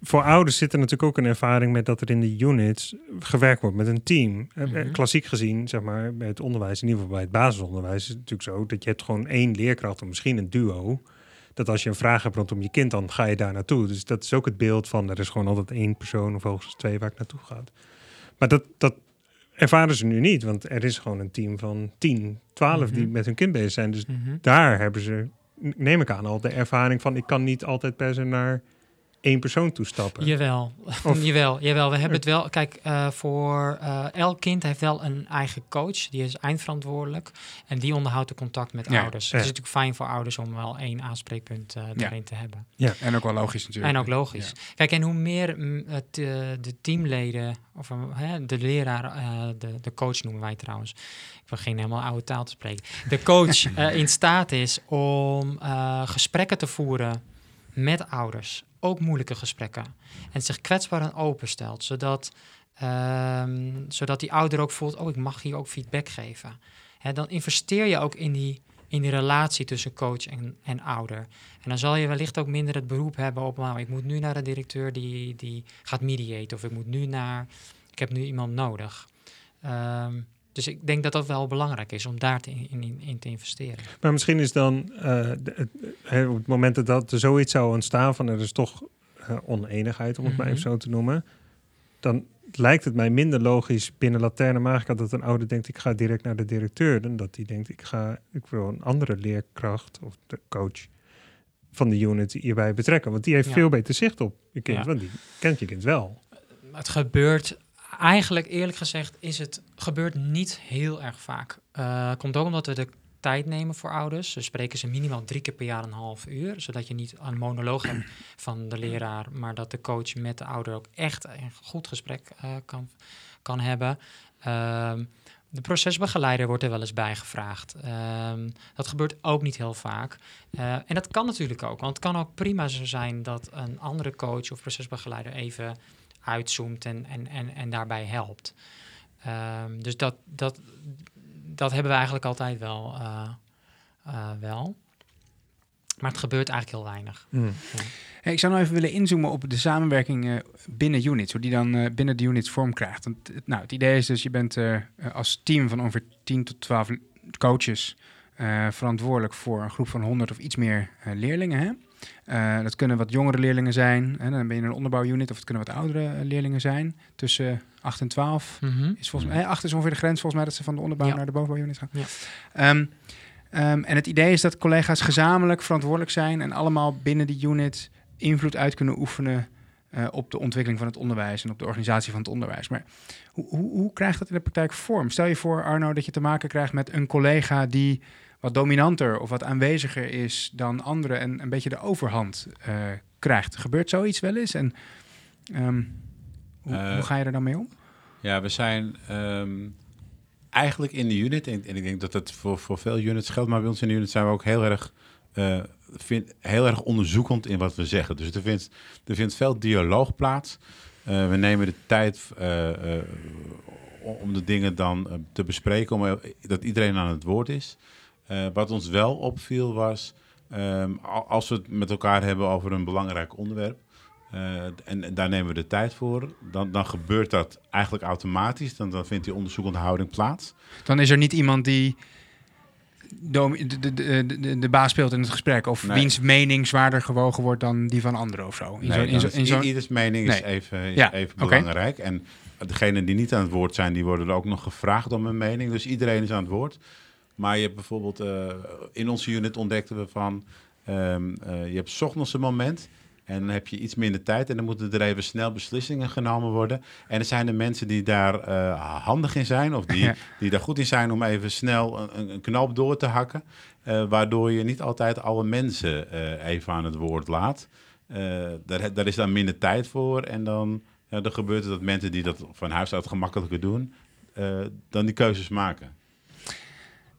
voor ouders zit er natuurlijk ook een ervaring met dat er in de units gewerkt wordt met een team. Eh, eh, Mhm. Klassiek gezien, zeg maar, bij het onderwijs, in ieder geval bij het basisonderwijs, is het natuurlijk zo dat je hebt gewoon één leerkracht of misschien een duo. Dat als je een vraag hebt rondom je kind, dan ga je daar naartoe. Dus dat is ook het beeld van er is gewoon altijd één persoon of hoogstens twee waar ik naartoe ga. Maar dat, dat ervaren ze nu niet, want er is gewoon een team van 10, 12 die Mhm. met hun kind bezig zijn. Dus Mhm. daar hebben ze, neem ik aan, al de ervaring van ik kan niet altijd per se naar één persoon toestappen. Jawel. Of- jawel, jawel, we hebben het wel. Kijk, eh, voor eh, elk kind heeft wel een eigen coach. Die is eindverantwoordelijk. En die onderhoudt de contact met Ja, ouders. ja. Het is natuurlijk fijn voor ouders om wel één aanspreekpunt eh, daarin te hebben. En ook wel logisch natuurlijk. En ook logisch. Kijk, en hoe meer mm, het, eh, de teamleden, of hè, de leraar, eh, de, de coach noemen wij trouwens. Ik begin helemaal oude taal te spreken. De coach eh, in staat is om eh, gesprekken te voeren met ouders. Ook moeilijke gesprekken. En zich kwetsbaar en open stelt. Zodat, ehm, zodat die ouder ook voelt, oh, ik mag hier ook feedback geven. Hè, dan investeer je ook in die, in die relatie tussen coach en, en ouder. En dan zal je wellicht ook minder het beroep hebben op, nou, ik moet nu naar de directeur die, die gaat mediaten. Of ik moet nu naar, ik heb nu iemand nodig. Ehm, dus ik denk dat dat wel belangrijk is om daar te in, in, in te investeren. Maar misschien is dan eh, de- op het moment dat, dat er zoiets zou ontstaan van er is toch eh, oneenigheid, om het maar Mhm. even zo te noemen, dan lijkt het mij minder logisch binnen Laterne Magica dat een ouder denkt ik ga direct naar de directeur, dan dat die denkt ik ga ik wil een andere leerkracht of de coach van de unit hierbij betrekken, want die heeft Ja. veel beter zicht op je kind, Ja. want die kent je kind wel. Het gebeurt, eigenlijk eerlijk gezegd, is het gebeurt niet heel erg vaak. Eh komt ook omdat we de tijd nemen voor ouders. We spreken ze minimaal drie keer per jaar een half uur, zodat je niet een monoloog hebt van de leraar, maar dat de coach met de ouder ook echt een goed gesprek eh, kan, kan hebben. Ehm, de procesbegeleider wordt er wel eens bij gevraagd. Ehm, dat gebeurt ook niet heel vaak. Eh, en dat kan natuurlijk ook, want het kan ook prima zo zijn dat een andere coach of procesbegeleider even uitzoomt en, en, en, en daarbij helpt. Ehm, dus dat, dat, dat hebben we eigenlijk altijd wel. eh, eh, wel. Maar het gebeurt eigenlijk heel weinig. Hey, ik zou nou even willen inzoomen op de samenwerking eh, binnen units, hoe die dan eh, binnen de units vorm krijgt. Want, het- nou, het idee is dus, je bent als team van ongeveer 10 tot 12 coaches eh, verantwoordelijk voor een groep van 100 of iets meer leerlingen. Hè? Eh, dat kunnen wat jongere leerlingen zijn, hè? dan ben je in een onderbouwunit, of het kunnen wat oudere eh, leerlingen zijn, tussen 8 en 12. Is volgens mij, 8 is ongeveer de grens volgens mij dat ze van de onderbouw Ja. naar de bovenbouwunit gaan. Ja. Ehm, ehm, en het idee is dat collega's gezamenlijk verantwoordelijk zijn en allemaal binnen die unit invloed uit kunnen oefenen eh, op de ontwikkeling van het onderwijs en op de organisatie van het onderwijs. Maar hoe, hoe, hoe krijgt dat in de praktijk vorm? Stel je voor, Arno, dat je te maken krijgt met een collega die wat dominanter of wat aanweziger is dan anderen en een beetje de overhand eh, krijgt. Gebeurt zoiets wel eens? En ehm, hoe, Eh, hoe ga je er dan mee om? Ja, we zijn ehm, eigenlijk in de unit, en, en ik denk dat dat voor, voor veel units geldt, maar bij ons in de unit zijn we ook heel erg, eh, vind, heel erg onderzoekend in wat we zeggen. Dus er vindt, er vindt veel dialoog plaats. We nemen de tijd om de dingen dan te bespreken, om, dat iedereen aan het woord is. Eh, wat ons wel opviel was, ehm, al- als we het met elkaar hebben over een belangrijk onderwerp, eh, en, en daar nemen we de tijd voor. Dan, dan gebeurt dat eigenlijk automatisch. Dan, dan vindt die onderzoekende houding plaats. Dan is er niet iemand die de, de, de, de, de baas speelt in het gesprek. Of Nee. wiens mening zwaarder gewogen wordt dan die van anderen of zo. In Nee, zo- in zo'n- ieders mening is even, is Ja, even belangrijk. En degenen die niet aan het woord zijn, die worden er ook nog gevraagd om een mening. Dus iedereen is aan het woord. Maar je hebt bijvoorbeeld, eh, in onze unit ontdekten we van, ehm, eh, je hebt 's ochtends een moment en dan heb je iets minder tijd en dan moeten er even snel beslissingen genomen worden. En er zijn de mensen die daar eh, handig in zijn of die, die daar goed in zijn om even snel een, een knoop door te hakken. waardoor je niet altijd alle mensen even aan het woord laat. Daar, daar is dan minder tijd voor. En dan, ja, dan gebeurt het dat mensen die dat van huis uit gemakkelijker doen, dan die keuzes maken.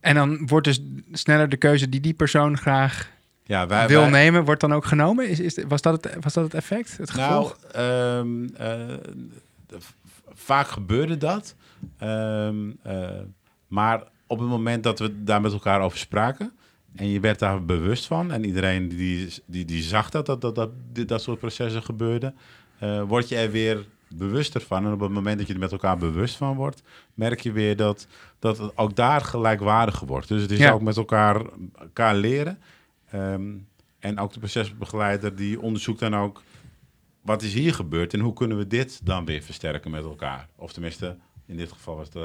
En dan wordt dus sneller de keuze die die persoon graag Ja, wij, wil wij- nemen, wordt dan ook genomen. Is, is, was, dat het, was dat het effect, het gevolg? Nou, ehm, eh, vaak gebeurde dat. Ehm, eh, maar op het moment dat we daar met elkaar over spraken... en je werd daar bewust van... en iedereen die, die, die zag dat dat, dat, dat, dat soort processen gebeurden... eh, word je er weer bewuster van. En op het moment dat je er met elkaar bewust van wordt... merk je weer dat, dat het ook daar gelijkwaardiger wordt. Dus het is Ja. ook met elkaar, elkaar leren... Ehm, en ook de procesbegeleider die onderzoekt dan ook wat is hier gebeurd en hoe kunnen we dit dan weer versterken met elkaar? Of tenminste, in dit geval was het... eh,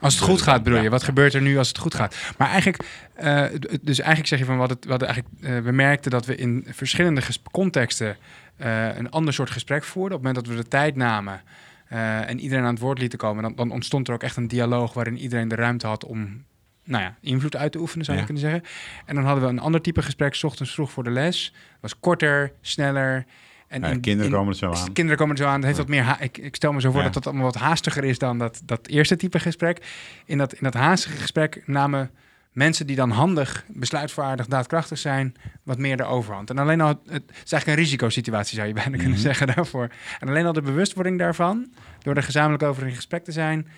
Als het goed gaat, bedoel je. Ja. Wat gebeurt er nu als het goed gaat? Maar eigenlijk, eh, dus eigenlijk zeg je van wat het, wat eigenlijk, eh, we merkten dat we in verschillende contexten eh, een ander soort gesprek voerden. Op het moment dat we de tijd namen eh, en iedereen aan het woord lieten komen, dan, dan ontstond er ook echt een dialoog waarin iedereen de ruimte had om nou ja, invloed uit te oefenen, zou je Ja. kunnen zeggen. En dan hadden we een ander type gesprek, 's ochtends vroeg voor de les. was korter, sneller. En Ja, in- kinderen in- komen er zo aan. Kinderen komen er zo aan. Het heeft wat meer ik, ik stel me zo voor Ja. dat dat allemaal wat haastiger is dan dat, dat eerste type gesprek. In dat, in dat haastige gesprek namen mensen die dan handig, besluitvaardig, daadkrachtig zijn, wat meer de overhand. En alleen al, het, het is eigenlijk een risicosituatie zou je bijna kunnen Mhm. zeggen daarvoor. En alleen al de bewustwording daarvan, door er gezamenlijk over in gesprek te zijn,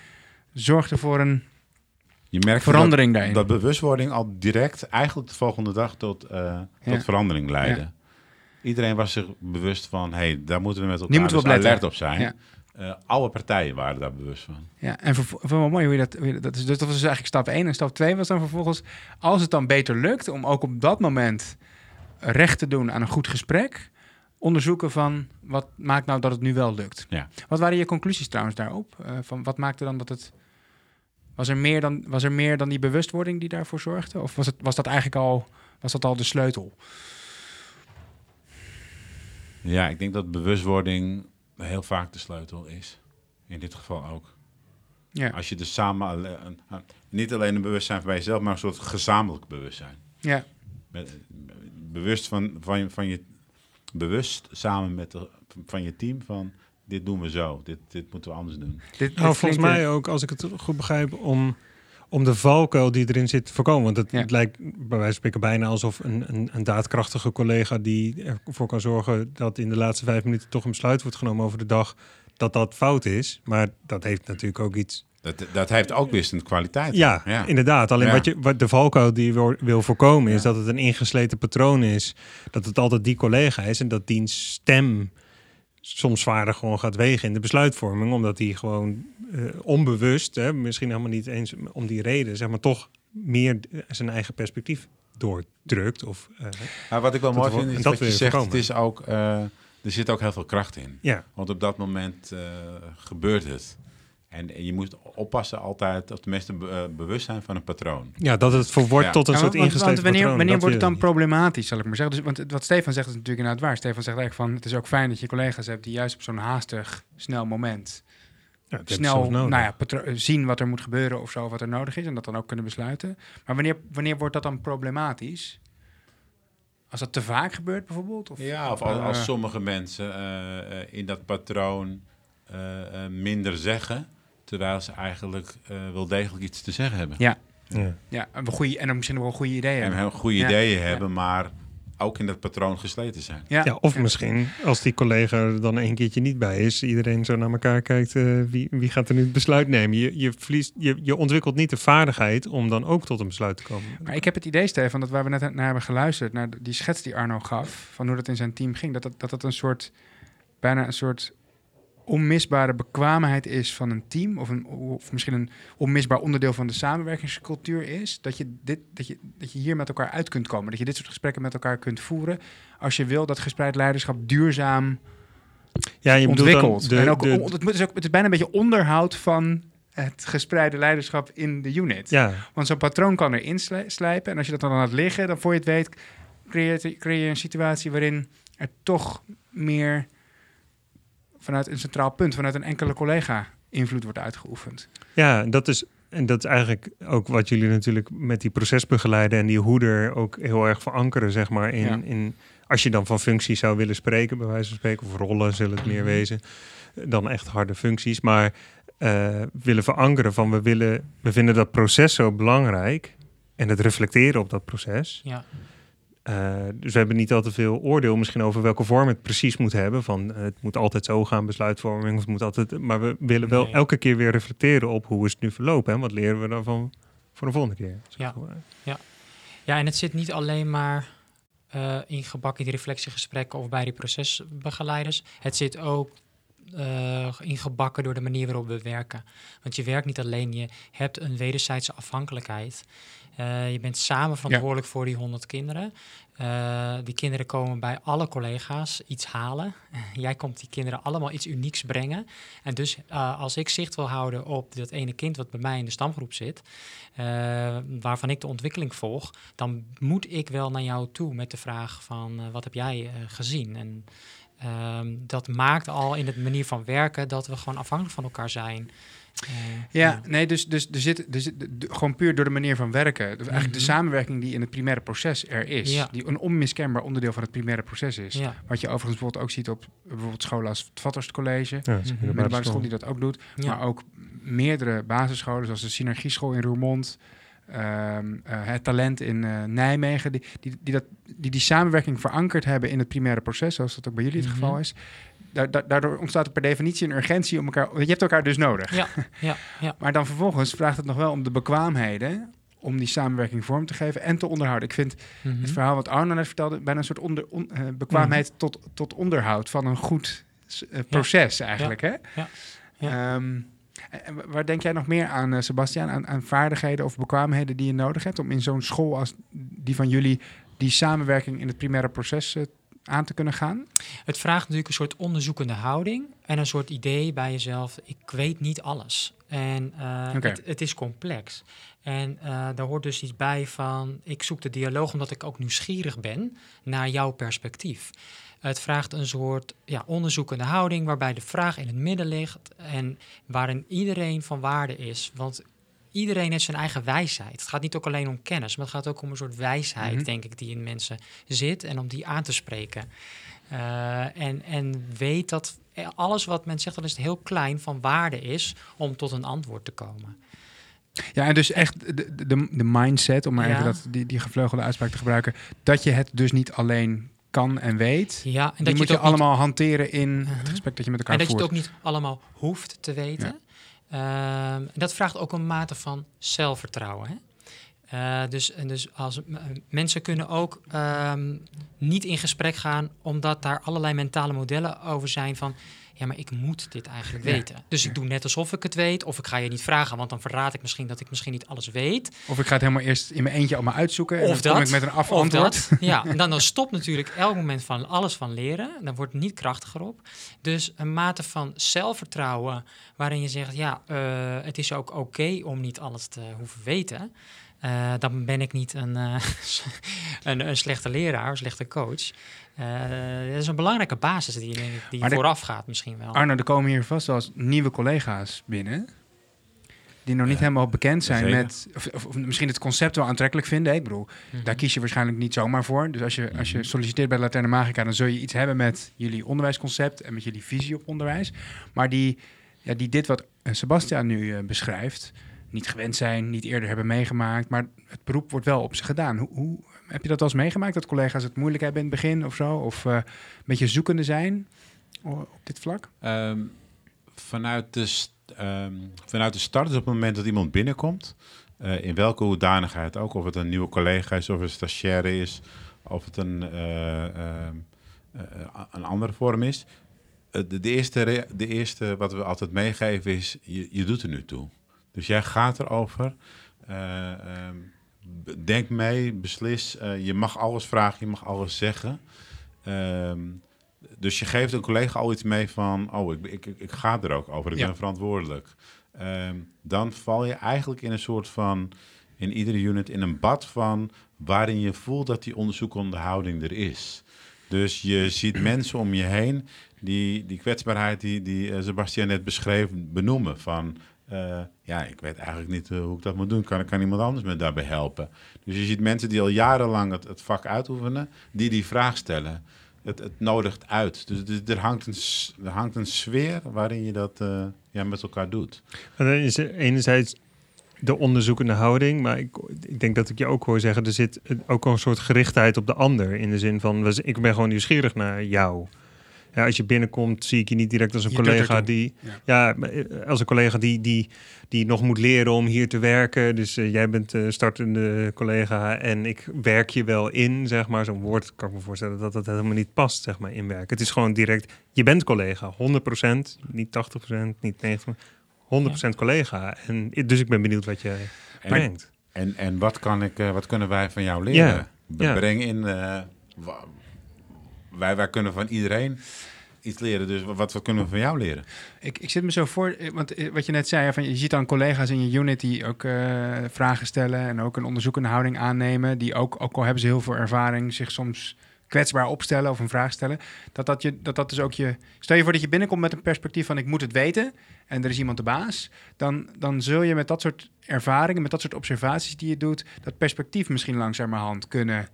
zorgde voor een Je merkt verandering dat, daarin. dat bewustwording al direct eigenlijk de volgende dag tot, eh, tot verandering leidde. Iedereen was zich bewust van, hey, daar moeten we met elkaar dus alert op zijn. Ja. Eh, alle partijen waren daar bewust van. Ja, en wel mooi hoe je dat... Hoe je dat, is, dus dat was dus eigenlijk stap 1. En stap 2 was dan vervolgens... als het dan beter lukt om ook op dat moment recht te doen aan een goed gesprek... onderzoeken van wat maakt nou dat het nu wel lukt. Ja. Wat waren je conclusies trouwens daarop? Eh, van wat maakte dan dat het... Was er, meer dan, was er meer dan die bewustwording die daarvoor zorgde? Of was, het, was dat eigenlijk al, was dat al de sleutel? Ja, ik denk dat bewustwording heel vaak de sleutel is. In dit geval ook. Ja, Als je dus samen, niet alleen een bewustzijn van jezelf, maar een soort gezamenlijk bewustzijn. ja. Met- bewust van, van, je, van je, bewust samen met de, van je team van dit doen we zo, dit, dit moeten we anders doen. Dit, Nou, volgens mij ook, als ik het goed begrijp, om, om de valkuil die erin zit te voorkomen. Want het, Ja. het lijkt bij wijze van spreken bijna alsof een, een, een daadkrachtige collega die ervoor kan zorgen dat in de laatste vijf minuten toch een besluit wordt genomen over de dag, dat dat fout is. Maar dat heeft natuurlijk ook iets. Dat, dat heeft ook wisselende kwaliteit. Ja, ja. inderdaad. Alleen Ja. wat, je, wat de valkuil die je wil, wil voorkomen is Ja. dat het een ingesleten patroon is. Dat het altijd die collega is en dat diens stem soms zwaarder gewoon gaat wegen in de besluitvorming. Omdat hij gewoon eh, onbewust, hè, misschien helemaal niet eens om die reden, zeg maar toch meer zijn eigen perspectief doordrukt. Of, eh, Maar wat ik wel mooi vind is dat dat je zegt, het is ook, eh, er zit ook heel veel kracht in. ja, Want op dat moment gebeurt het. En, je moet oppassen altijd, of tenminste be- eh, bewust zijn van een patroon. ja, dat het verwoordt Ja. tot een Ja, soort want wanneer, patroon. wanneer Dat wordt het dan problematisch, zal ik maar zeggen? Dus, want wat Stefan zegt is natuurlijk inderdaad waar. Stefan zegt eigenlijk van, het is ook fijn dat je collega's hebt die juist op zo'n haastig, snel moment. Ja, snel nou ja, patro- zien wat er moet gebeuren of zo, wat er nodig is en dat dan ook kunnen besluiten. Maar wanneer, wanneer wordt dat dan problematisch? Als dat te vaak gebeurt bijvoorbeeld? Of, Ja, of als, als eh, sommige mensen eh, eh, in dat patroon eh, eh, minder zeggen, terwijl ze eigenlijk eh, wel degelijk iets te zeggen hebben. Ja, Ja. ja en, we goeie, en dan misschien wel goede ideeën En hebben. heel goede Ja. ideeën hebben, maar ook in dat patroon gesleten zijn. Ja, Ja, of misschien als die collega er dan een keertje niet bij is, iedereen zo naar elkaar kijkt, eh, wie, wie gaat er nu het besluit nemen? Je, je, verliest, je, je ontwikkelt niet de vaardigheid om dan ook tot een besluit te komen. Maar ik heb het idee, Stefan, dat waar we net naar hebben geluisterd, naar die schets die Arno gaf, van hoe dat in zijn team ging, dat dat, dat, dat een soort, bijna een soort onmisbare bekwaamheid is van een team, of, een, of misschien een onmisbaar onderdeel van de samenwerkingscultuur is, dat je, dit, dat, je, dat je hier met elkaar uit kunt komen. Dat je dit soort gesprekken met elkaar kunt voeren. Als je wil dat gespreid leiderschap duurzaam Ja, je ontwikkelt. de- en ook, de- het, dus ook, het is bijna een beetje onderhoud van het gespreide leiderschap in de unit. ja, Want zo'n patroon kan erin sli- slijpen. En als je dat dan laat liggen, dan voor je het weet, creëer je een situatie waarin er toch meer vanuit een centraal punt, vanuit een enkele collega, invloed wordt uitgeoefend. Ja, dat is, en dat is eigenlijk ook wat jullie natuurlijk met die procesbegeleiden en die hoeder ook heel erg verankeren, zeg maar. In, Ja. in, als je dan van functies zou willen spreken, bij wijze van spreken, of rollen zullen het meer Mhm. wezen, dan echt harde functies. Maar eh, willen verankeren van we, willen, we vinden dat proces zo belangrijk en het reflecteren op dat proces. Ja. Eh, dus we hebben niet al te veel oordeel misschien over welke vorm het precies moet hebben. Van eh, het moet altijd zo gaan, besluitvorming. Of het moet altijd, maar we willen wel Nee. elke keer weer reflecteren op hoe is het nu verlopen. En wat leren we daarvan voor de volgende keer. Ja. Eh, Ja, en het zit niet alleen maar eh ingebakken in die reflectiegesprekken of bij die procesbegeleiders. Het zit ook eh, ingebakken door de manier waarop we werken. Want je werkt niet alleen, je hebt een wederzijdse afhankelijkheid. Eh, je bent samen verantwoordelijk voor die 100 kinderen. Eh, die kinderen komen bij alle collega's iets halen. Jij komt die kinderen allemaal iets unieks brengen. En dus eh, als ik zicht wil houden op dat ene kind wat bij mij in de stamgroep zit, waarvan ik de ontwikkeling volg, dan moet ik wel naar jou toe met de vraag van wat heb jij gezien? En ehm, dat maakt al in het manier van werken dat we gewoon afhankelijk van elkaar zijn. Eh, Ja, nee, dus, dus er zit, er zit de- de- gewoon puur door de manier van werken. Dus eigenlijk de Mhm. samenwerking die in het primaire proces er is, Ja. die een onmiskenbaar onderdeel van het primaire proces is. Ja, Wat je overigens bijvoorbeeld ook ziet op bijvoorbeeld scholen als het Vatters College, Ja, dat is Mhm. een middelbare school die dat ook doet. ja. Maar ook meerdere basisscholen, zoals de Synergieschool in Roermond, ehm, eh, het talent in eh, Nijmegen, die die, die, dat, die die samenwerking verankerd hebben in het primaire proces, zoals dat ook bij jullie het Mhm. geval is. Da- da- daardoor ontstaat er per definitie een urgentie om elkaar. Je hebt elkaar dus nodig. ja, ja, ja. Maar dan vervolgens vraagt het nog wel om de bekwaamheden om die samenwerking vorm te geven en te onderhouden. Ik vind Mhm. het verhaal wat Arno net vertelde bijna een soort onder, on- eh, bekwaamheid tot, tot onderhoud van een goed eh, proces eigenlijk. Hè? Ja. Ehm, waar denk jij nog meer aan, eh, Sebastian, aan, aan vaardigheden of bekwaamheden die je nodig hebt om in zo'n school als die van jullie die samenwerking in het primaire proces aan te kunnen gaan? Het vraagt natuurlijk een soort onderzoekende houding en een soort idee bij jezelf. Ik weet niet alles. En eh, het, het is complex. En eh, daar hoort dus iets bij van, ik zoek de dialoog omdat ik ook nieuwsgierig ben naar jouw perspectief. Het vraagt een soort ja, onderzoekende houding waarbij de vraag in het midden ligt en waarin iedereen van waarde is. Want iedereen heeft zijn eigen wijsheid. Het gaat niet ook alleen om kennis, maar het gaat ook om een soort wijsheid, Mhm. denk ik, die in mensen zit en om die aan te spreken. Eh, en, en weet dat alles wat men zegt, dat is heel klein, van waarde is om tot een antwoord te komen. Ja, en dus echt de, de, de mindset, om maar Ja. even dat, die, die gevleugelde uitspraak te gebruiken, dat je het dus niet alleen kan en weet. Ja, en die dat moet je je het ook niet- allemaal hanteren in Mhm. het gesprek dat je met elkaar En dat je het voert. ook niet allemaal hoeft te weten. Ehm, dat vraagt ook een mate van zelfvertrouwen. Hè? Eh, dus, dus als, m- mensen kunnen ook ehm, niet in gesprek gaan omdat daar allerlei mentale modellen over zijn van ja, maar ik moet dit eigenlijk Ja. weten. Dus ik doe net alsof ik het weet, of ik ga je niet vragen, want dan verraad ik misschien dat ik misschien niet alles weet. Of ik ga het helemaal eerst in mijn eentje allemaal uitzoeken en Of dan kom dat, ik met een afantwoord. Ja, en dan, dan stopt natuurlijk elk moment van alles van leren. Dan wordt het niet krachtiger op. Dus een mate van zelfvertrouwen waarin je zegt, ja, eh, het is ook oké om niet alles te hoeven weten. Eh, dan ben ik niet een, eh, een, een slechte leraar, een slechte coach. Eh, dat is een belangrijke basis die, denk ik, die Maar de- vooraf gaat misschien wel. Arno, er komen hier vast wel eens nieuwe collega's binnen. Die nog niet helemaal bekend zijn zeker. met. Of, of, of misschien het concept wel aantrekkelijk vinden. Ik bedoel, Mhm. daar kies je waarschijnlijk niet zomaar voor. Dus als je, als je Mhm. solliciteert bij Laterne Magica, dan zul je iets hebben met jullie onderwijsconcept en met jullie visie op onderwijs. Maar die, ja, die dit wat Sebastian nu beschrijft, niet gewend zijn, niet eerder hebben meegemaakt. Maar het beroep wordt wel op ze gedaan. Hoe, hoe heb je dat wel eens meegemaakt? Dat collega's het moeilijk hebben in het begin of zo? Of eh, een beetje zoekende zijn op dit vlak? Ehm, vanuit, de, ehm, vanuit de start, dus op het moment dat iemand binnenkomt, eh, in welke hoedanigheid ook, of het een nieuwe collega is, of een stagiaire is, of het een, eh, ehm, eh, een andere vorm is, de, de, eerste, de eerste wat we altijd meegeven is, je, je doet er nu toe. Dus jij gaat erover. b- denk mee, beslis. eh, je mag alles vragen, je mag alles zeggen. Ehm, dus je geeft een collega al iets mee van, oh, ik, ik, ik, ga er ook over, ik Ja. ben verantwoordelijk. Ehm, dan val je eigenlijk in een soort van, in iedere unit, in een bad van waarin je voelt dat die onderzoekende houding er is. Dus je ziet mensen om je heen die die kwetsbaarheid die, die eh, Sebastian net beschreef, benoemen. Van, eh, ja, ik weet eigenlijk niet eh, hoe ik dat moet doen. Kan, kan iemand anders me daarbij helpen? Dus je ziet mensen die al jarenlang het, vak uitoefenen, die die vraag stellen. Het, het nodigt uit. Dus, er, hangt een, er hangt een sfeer waarin je dat eh, ja, met elkaar doet. Maar dan is er enerzijds de onderzoekende houding, maar ik, ik denk dat ik je ook hoor zeggen, er zit ook al een soort gerichtheid op de ander. In de zin van, ik ben gewoon nieuwsgierig naar jou. Ja, als je binnenkomt, zie ik je niet direct als een Je collega die, Ja. eh, als een collega die, die, die nog moet leren om hier te werken. Dus eh, jij bent eh, startende collega en ik werk je wel in, zeg maar. Zo'n woord kan ik me voorstellen dat dat helemaal niet past, zeg maar, inwerken. Het is gewoon direct, je bent collega, 100%, niet 80%, niet 90%. 100% collega. En dus ik ben benieuwd wat je brengt. En, en wat, kan ik, eh, wat kunnen wij van jou leren? Ja, ja. Breng in. Wij, wij kunnen van iedereen iets leren. Dus wat, wat kunnen we van jou leren? Ik, ik zit me zo voor, eh, want eh, wat je net zei, van, je ziet dan collega's in je unit die ook eh, vragen stellen en ook een onderzoekende houding aannemen, die ook, ook al hebben ze heel veel ervaring, zich soms kwetsbaar opstellen of een vraag stellen. Dat dat, je, dat dat dus ook je... Stel je voor dat je binnenkomt met een perspectief van ik moet het weten en er is iemand de baas, dan, dan zul je met dat soort ervaringen, met dat soort observaties die je doet, dat perspectief misschien langzamerhand kunnen,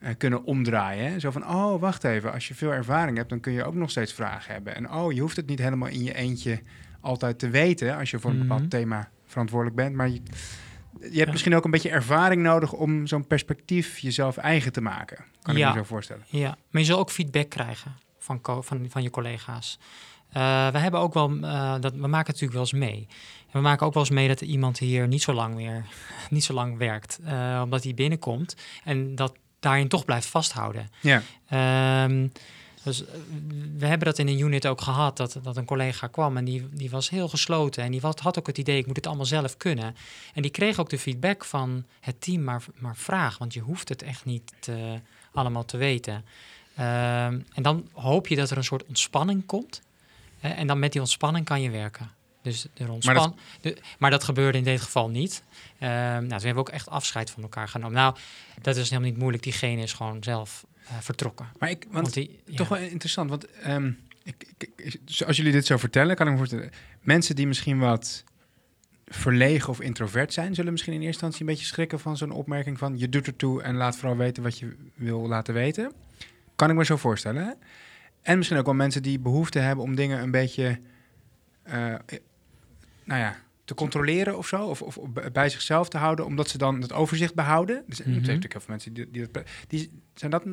eh, kunnen omdraaien. Hè? Zo van, oh, wacht even, als je veel ervaring hebt, dan kun je ook nog steeds vragen hebben. En oh, je hoeft het niet helemaal in je eentje altijd te weten als je voor een Mhm. bepaald thema verantwoordelijk bent. Maar je, je hebt Ja. misschien ook een beetje ervaring nodig om zo'n perspectief jezelf eigen te maken. Kan ik Ja. me zo voorstellen. Ja, maar je zal ook feedback krijgen van, van, van je collega's. Eh, we hebben ook wel, eh, dat, we maken natuurlijk wel eens mee. En we maken ook wel eens mee dat iemand hier niet zo lang meer, niet zo lang werkt. omdat hij binnenkomt en dat daarin toch blijft vasthouden. Ja, Ehm, dus eh, we hebben dat in een unit ook gehad, dat, dat een collega kwam en die, die was heel gesloten. En die had, had ook het idee, ik moet het allemaal zelf kunnen. En die kreeg ook de feedback van het team, maar, maar vraag, want je hoeft het echt niet te- allemaal te weten. Ehm, en dan hoop je dat er een soort ontspanning komt. Hè, en dan met die ontspanning kan je werken. Dus er ontspan, Maar dat, maar dat gebeurde in dit geval niet. Ehm nou, toen hebben we ook echt afscheid van elkaar genomen. Nou, dat is helemaal niet moeilijk. Diegene is gewoon zelf eh, vertrokken. maar ik, want die, ja. toch wel interessant, want ehm, ik, als jullie dit zo vertellen, kan ik me voorstellen, mensen die misschien wat verlegen of introvert zijn, zullen misschien in eerste instantie een beetje schrikken van zo'n opmerking van je doet ertoe en laat vooral weten wat je wil laten weten. Kan ik me zo voorstellen. Hè? En misschien ook wel mensen die behoefte hebben om dingen een beetje, eh, nou ja, te controleren of zo, of, of bij zichzelf te houden, omdat ze dan het overzicht behouden. Dus, zijn Mhm. natuurlijk heel veel mensen die, die, dat, die zijn dat,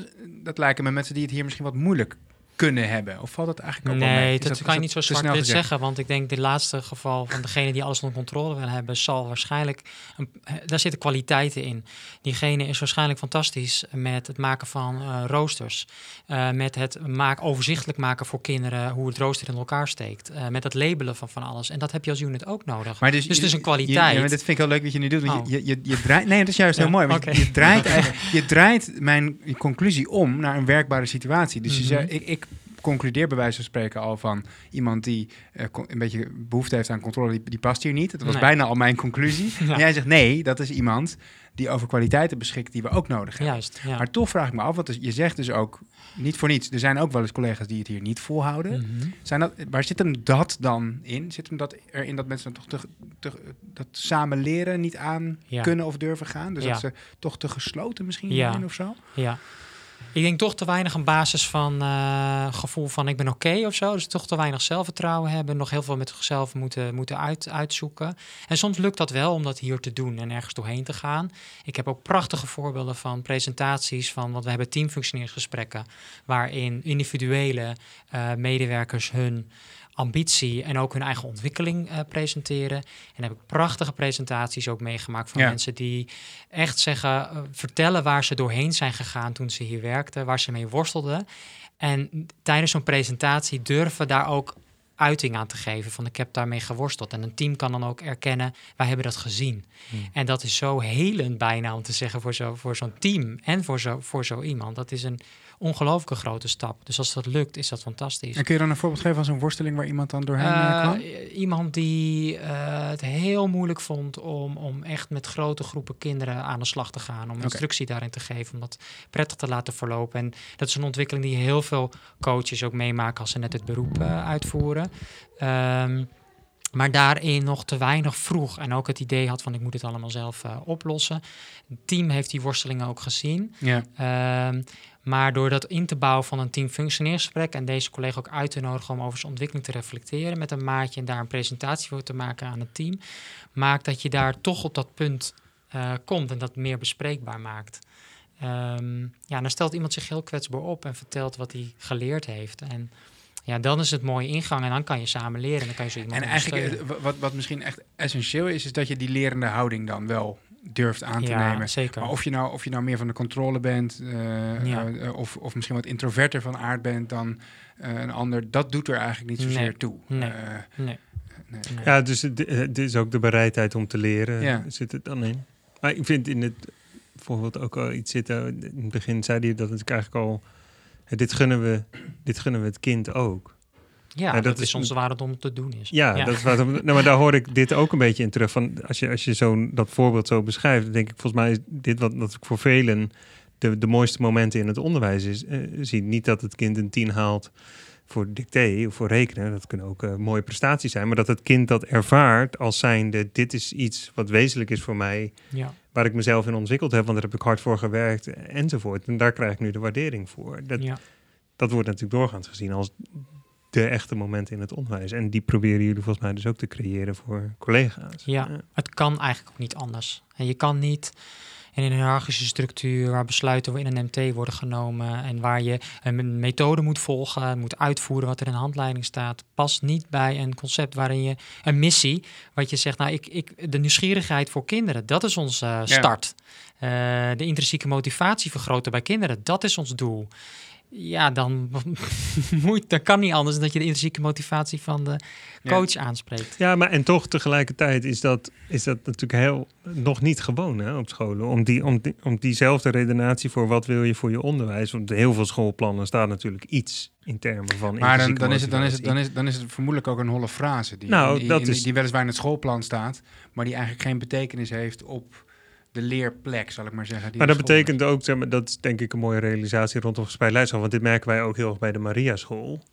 dat lijken me mensen die het hier misschien wat moeilijk kunnen hebben. Of valt dat eigenlijk ook wel mee? Nee, dat, kan je niet zo snel zwart-wit zeggen. Want ik denk dit laatste geval van degene die alles onder controle wil hebben, zal waarschijnlijk. Een, daar zitten kwaliteiten in. Diegene is waarschijnlijk fantastisch met het maken van eh, roosters. eh, met het maak, overzichtelijk maken voor kinderen hoe het rooster in elkaar steekt. eh, met het labelen van van alles. En dat heb je als unit ook nodig. Maar Dus het is een kwaliteit. ja, maar dit vind ik heel leuk wat je nu doet. Want Oh. je, je, je, je draait, nee, dat is juist Ja, heel mooi. Want je- draait je draait mijn conclusie om naar een werkbare situatie. Dus je Mhm. zegt, ik, ik concludeer bij wijze van spreken al van iemand die eh, een beetje behoefte heeft aan controle, die, die past hier niet. Dat was Nee. bijna al mijn conclusie. Ja. En jij zegt nee, dat is iemand die over kwaliteiten beschikt die we ook nodig hebben. Juist. Ja. Maar toch vraag ik me af, want dus- je zegt dus ook niet voor niets. Er zijn ook wel eens collega's die het hier niet volhouden. Mhm. Zijn dat, waar zit hem dat dan in? Zit hem dat erin dat mensen dan toch te, te- dat samen leren niet aan Ja. kunnen of durven gaan? Dus dat ze toch te gesloten misschien Ja. zijn of zo? Ja. Ik denk toch te weinig een basis van eh, gevoel van ik ben oké of zo. Dus toch te weinig zelfvertrouwen hebben. Nog heel veel met zichzelf moeten, moeten uit, uitzoeken. En soms lukt dat wel om dat hier te doen en ergens doorheen te gaan. Ik heb ook prachtige voorbeelden van presentaties van, want we hebben teamfunctioneringsgesprekken. Waarin individuele eh, medewerkers hun ambitie en ook hun eigen ontwikkeling eh, presenteren. En heb ik prachtige presentaties ook meegemaakt van Ja. mensen die echt zeggen, eh, vertellen waar ze doorheen zijn gegaan toen ze hier werkten, waar ze mee worstelden. En tijdens zo'n presentatie durven daar ook uiting aan te geven van ik heb daarmee geworsteld. En een team kan dan ook erkennen, wij hebben dat gezien. En dat is zo helend bijna om te zeggen voor, zo, voor zo'n team en voor zo, voor zo iemand. Dat is een ongelooflijke grote stap. Dus als dat lukt, is dat fantastisch. En kun je dan een voorbeeld geven van zo'n worsteling waar iemand dan doorheen eh, kwam? Uh, iemand die uh, het heel moeilijk vond om, om echt met grote groepen kinderen aan de slag te gaan. Om instructie daarin te geven, om dat prettig te laten verlopen. En dat is een ontwikkeling die heel veel coaches ook meemaken als ze net het beroep uh, uitvoeren. Ehm, maar daarin nog te weinig vroeg en ook het idee had van ik moet het allemaal zelf uh, oplossen. Het team heeft die worstelingen ook gezien. Ja. Um, maar door dat in te bouwen van een team functioneersgesprek en deze collega ook uit te nodigen om over zijn ontwikkeling te reflecteren met een maatje en daar een presentatie voor te maken aan het team, maakt dat je daar toch op dat punt uh, komt en dat meer bespreekbaar maakt. Um, ja, dan stelt iemand zich heel kwetsbaar op en vertelt wat hij geleerd heeft. En ja, dan is het mooie ingang en dan kan je samen leren. En dan kan je zo iemand En eigenlijk, eh, wat, wat misschien echt essentieel is, is dat je die lerende houding dan wel durft aan te ja, nemen. Zeker. Maar of je, nou, of je nou meer van de controle bent, uh, ja. uh, of, of misschien wat introverter van aard bent dan uh, een ander, dat doet er eigenlijk niet zozeer nee. toe. Nee. nee. nee. Ja, dus het is ook de bereidheid om te leren, ja. zit het dan in. Maar ik vind in het bijvoorbeeld ook al iets zitten, in het begin zei hij dat het eigenlijk al, dit gunnen we, dit gunnen we het kind ook. Ja, ja, dat, dat, is ons waar het om te doen is. Ja, ja. Dat is waar om, nou, maar daar hoor ik dit ook een beetje in terug. Van als je, als je zo'n dat voorbeeld zo beschrijft, dan denk ik volgens mij is dit wat dat ik voor velen de, de mooiste momenten in het onderwijs is. Uh, zie niet dat het kind een tien haalt voor dicté of voor rekenen. Dat kunnen ook uh, mooie prestaties zijn. Maar dat het kind dat ervaart als zijnde, dit is iets wat wezenlijk is voor mij. Ja. Waar ik mezelf in ontwikkeld heb, want daar heb ik hard voor gewerkt enzovoort. En daar krijg ik nu de waardering voor. Dat, ja. dat wordt natuurlijk doorgaans gezien als de echte momenten in het onderwijs. En die proberen jullie volgens mij dus ook te creëren voor collega's. Ja, ja, het kan eigenlijk ook niet anders. En je kan niet in een hiërarchische structuur waar besluiten in een MT worden genomen en waar je een methode moet volgen, moet uitvoeren wat er in een handleiding staat, past niet bij een concept waarin je een missie, wat je zegt, nou, ik, ik, de nieuwsgierigheid voor kinderen, dat is onze uh, start. Ja. Uh, de intrinsieke motivatie vergroten bij kinderen, dat is ons doel ja, dan, moet, dan kan niet anders dan dat je de intrinsieke motivatie van de coach ja. aanspreekt. Ja, maar en toch tegelijkertijd is dat, is dat natuurlijk heel nog niet gewoon hè, op scholen. Om, die, om, die, om diezelfde redenatie voor wat wil je voor je onderwijs. Want heel veel schoolplannen staat natuurlijk iets in termen van. Maar dan, dan, is het, dan, is het, dan, is, dan is het vermoedelijk ook een holle frase. Die, nou, dat is... die weliswaar in het schoolplan staat, maar die eigenlijk geen betekenis heeft op de leerplek, zal ik maar zeggen. maar dat betekent ook, zeg maar, dat is denk ik een mooie realisatie rondom gespreid leiderschap. Want dit merken wij ook heel erg bij de Maria School.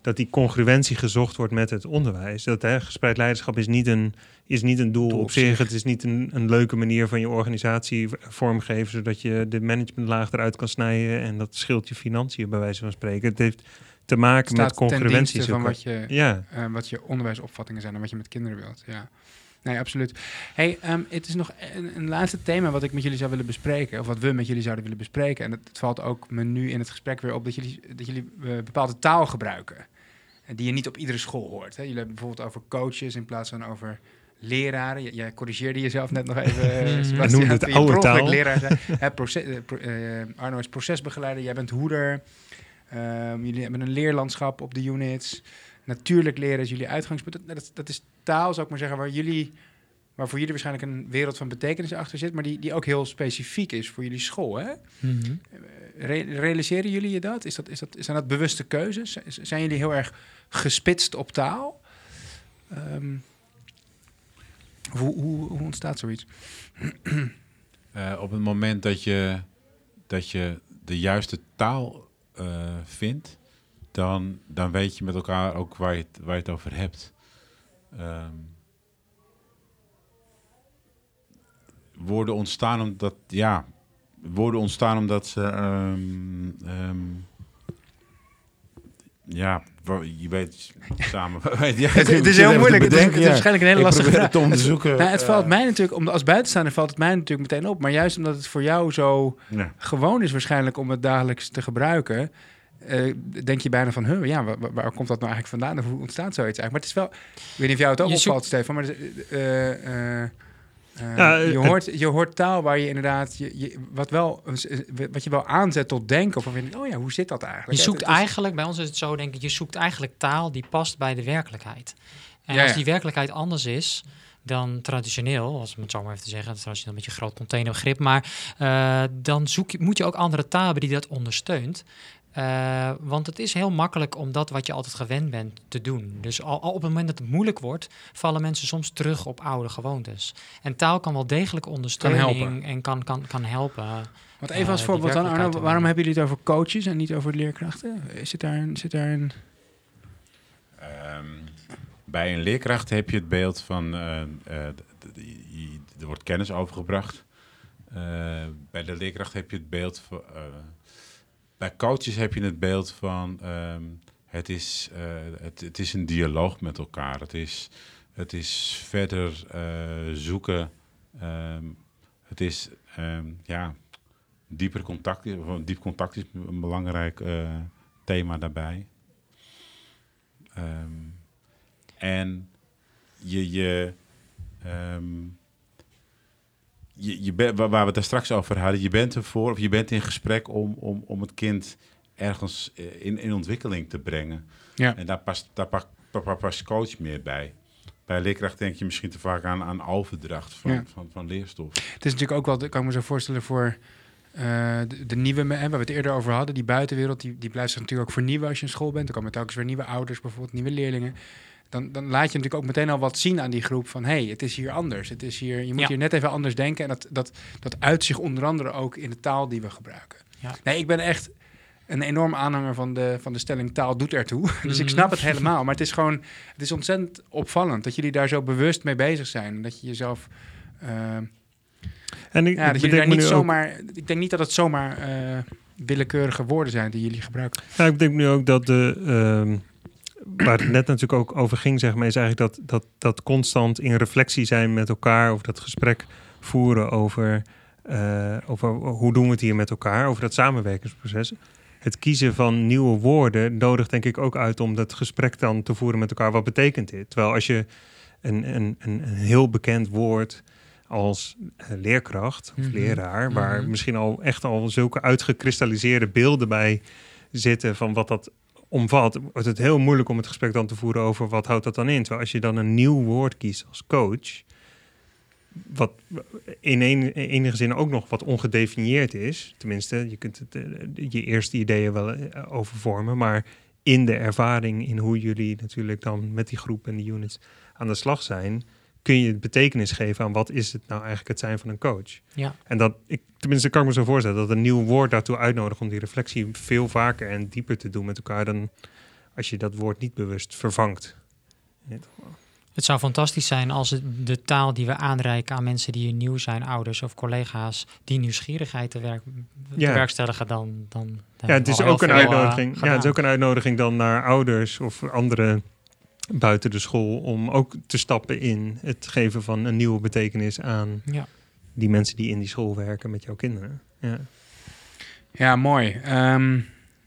Dat die congruentie gezocht wordt met het onderwijs. Dat hè, gespreid leiderschap is niet een, is niet een doel, doel op zich. zich. Het is niet een, een leuke manier van je organisatie vormgeven, zodat je de managementlaag eruit kan snijden. En dat scheelt je financiën, bij wijze van spreken. Het heeft te maken met congruentie. van wat je, ja. uh, wat je onderwijsopvattingen zijn en wat je met kinderen wilt. Ja. Nee, absoluut. Hey, um, het is nog een, een, laatste thema wat ik met jullie zou willen bespreken, of wat we met jullie zouden willen bespreken. En het, het valt ook me nu in het gesprek weer op dat jullie, dat jullie uh, bepaalde taal gebruiken, die je niet op iedere school hoort. Hè? Jullie hebben bijvoorbeeld over coaches in plaats van over leraren. J jij corrigeerde jezelf net nog even. Uh, Sebastian, het oude taal. Leraar zijn. Hè, proces, pro, uh, Arno is procesbegeleider, jij bent hoeder. Um, jullie hebben een leerlandschap op de units natuurlijk leren is jullie uitgangspunt. Dat, dat, is taal, zou ik maar zeggen, waar jullie, waar voor jullie waarschijnlijk een wereld van betekenis achter zit, maar die, die ook heel specifiek is voor jullie school. Hè? Mm -hmm. Re realiseren jullie je dat? Is dat, is dat? Zijn dat bewuste keuzes? Zijn jullie heel erg gespitst op taal? Um, hoe, hoe, hoe, ontstaat zoiets? uh, op het moment dat je, dat je de juiste taal uh, vindt, dan, dan weet je met elkaar ook waar je het, waar je het over hebt. Um, woorden ontstaan omdat, ja, woorden ontstaan omdat ze, um, um, ja, je weet samen. ja, het, het, is heel moeilijk. Het is, het is waarschijnlijk een hele lastige vraag. Het, te zoeken. Nou, het valt mij natuurlijk, om, als buitenstaander valt het mij natuurlijk meteen op. Maar juist omdat het voor jou zo ja. gewoon is waarschijnlijk om het dagelijks te gebruiken, uh, denk je bijna van, huh, ja, waar, waar, komt dat nou eigenlijk vandaan? Hoe ontstaat zoiets eigenlijk? Maar het is wel, ik weet niet of jou het ook je opvalt, Stefan, maar uh, uh, Eh, Ja, je, hoort, je hoort taal waar je inderdaad, je, je- wat, wel, wat je wel aanzet tot denken. Of van, oh ja, hoe zit dat eigenlijk? Je zoekt Het eigenlijk, bij ons is het zo denk ik, je zoekt eigenlijk taal die past bij de werkelijkheid. En Ja, als ja. die werkelijkheid anders is dan traditioneel, als ik het zo maar even te zeggen, traditioneel een beetje een groot containerbegrip, maar eh, dan zoek je, moet je ook andere taal hebben die dat ondersteunt. Eh, want het is heel makkelijk om dat wat je altijd gewend bent te doen. Dus al, al op het moment dat het moeilijk wordt, vallen mensen soms terug op oude gewoontes. En taal kan wel degelijk ondersteuning helpen. en kan, kan, kan helpen. Want even als eh, voorbeeld die dan, Arno, waarom hebben jullie het over coaches en niet over leerkrachten? Zit daar een... Zit daar een Ehm, bij een leerkracht heb je het beeld van eh, eh, er wordt kennis overgebracht. Eh, bij de leerkracht heb je het beeld van. Bij coaches heb je het beeld van. ehm, het, is, eh, het, het is een dialoog met elkaar. Het is, het is verder eh, zoeken. ehm, het is ehm, ja, dieper contact. Diep contact is een belangrijk eh, thema daarbij. En je, je, je, je bent, waar we het daar straks over hadden, je bent ervoor of je bent in gesprek om, om, om het kind ergens eh, in, in ontwikkeling te brengen. Ja. En daar past, daar past, daar past- coach meer bij. Bij leerkracht denk je misschien te vaak aan, aan overdracht van, Ja. van, van leerstof. Het is natuurlijk ook wel, kan ik me zo voorstellen, voor eh, de, de nieuwe, waar we het eerder over hadden, die buitenwereld, die, die blijft zich natuurlijk ook vernieuwen als je in school bent. Er komen telkens weer nieuwe ouders, bijvoorbeeld nieuwe leerlingen. Dan, dan laat je natuurlijk ook meteen al wat zien aan die groep van, hé, hey, het is hier anders. Het is hier, je moet Ja. hier net even anders denken. En dat, dat, dat uit zich onder andere ook in de taal die we gebruiken. Ja. Nee, ik ben echt een enorm aanhanger van de, van de stelling taal doet ertoe. dus ik Mhm. snap het helemaal. Maar het is gewoon, het is ontzettend opvallend dat jullie daar zo bewust mee bezig zijn. Dat je jezelf... eh, En ik, ja, ik dat jullie bedenk daar niet ook- zomaar. Ik denk niet dat het zomaar eh, willekeurige woorden zijn die jullie gebruiken. Ja, ik denk nu ook dat de. ehm, waar het net natuurlijk ook over ging, zeg maar, is eigenlijk dat, dat, dat constant in reflectie zijn met elkaar, over dat gesprek voeren over, eh, over hoe doen we het hier met elkaar, over dat samenwerkingsproces. Het kiezen van nieuwe woorden nodigt denk ik ook uit om dat gesprek dan te voeren met elkaar. Wat betekent dit? Terwijl als je een, een, een, een heel bekend woord als eh, leerkracht of Mhm. leraar, waar Mhm. misschien al echt al zulke uitgekristalliseerde beelden bij zitten van wat dat omvat, wordt het heel moeilijk om het gesprek dan te voeren over wat houdt dat dan in. Terwijl als je dan een nieuw woord kiest als coach, wat in enige zin ook nog wat ongedefinieerd is, tenminste, je kunt het, eh, je eerste ideeën wel eh, over vormen, maar in de ervaring, in hoe jullie natuurlijk dan met die groep en die units aan de slag zijn, kun je betekenis geven aan wat is het nou eigenlijk het zijn van een coach. Ja. En dat, ik, tenminste kan ik me zo voorstellen, dat een nieuw woord daartoe uitnodigt om die reflectie veel vaker en dieper te doen met elkaar dan als je dat woord niet bewust vervangt. Het zou fantastisch zijn als het, de taal die we aanreiken aan mensen die hier nieuw zijn, ouders of collega's, die nieuwsgierigheid te, werk, Ja. te werkstelligen dan. dan, dan Ja, het is ook een eh, uitnodiging. ja, het is ook een uitnodiging dan naar ouders of anderen buiten de school om ook te stappen in het geven van een nieuwe betekenis aan Ja. die mensen die in die school werken met jouw kinderen. Ja. Ja, mooi. Ehm,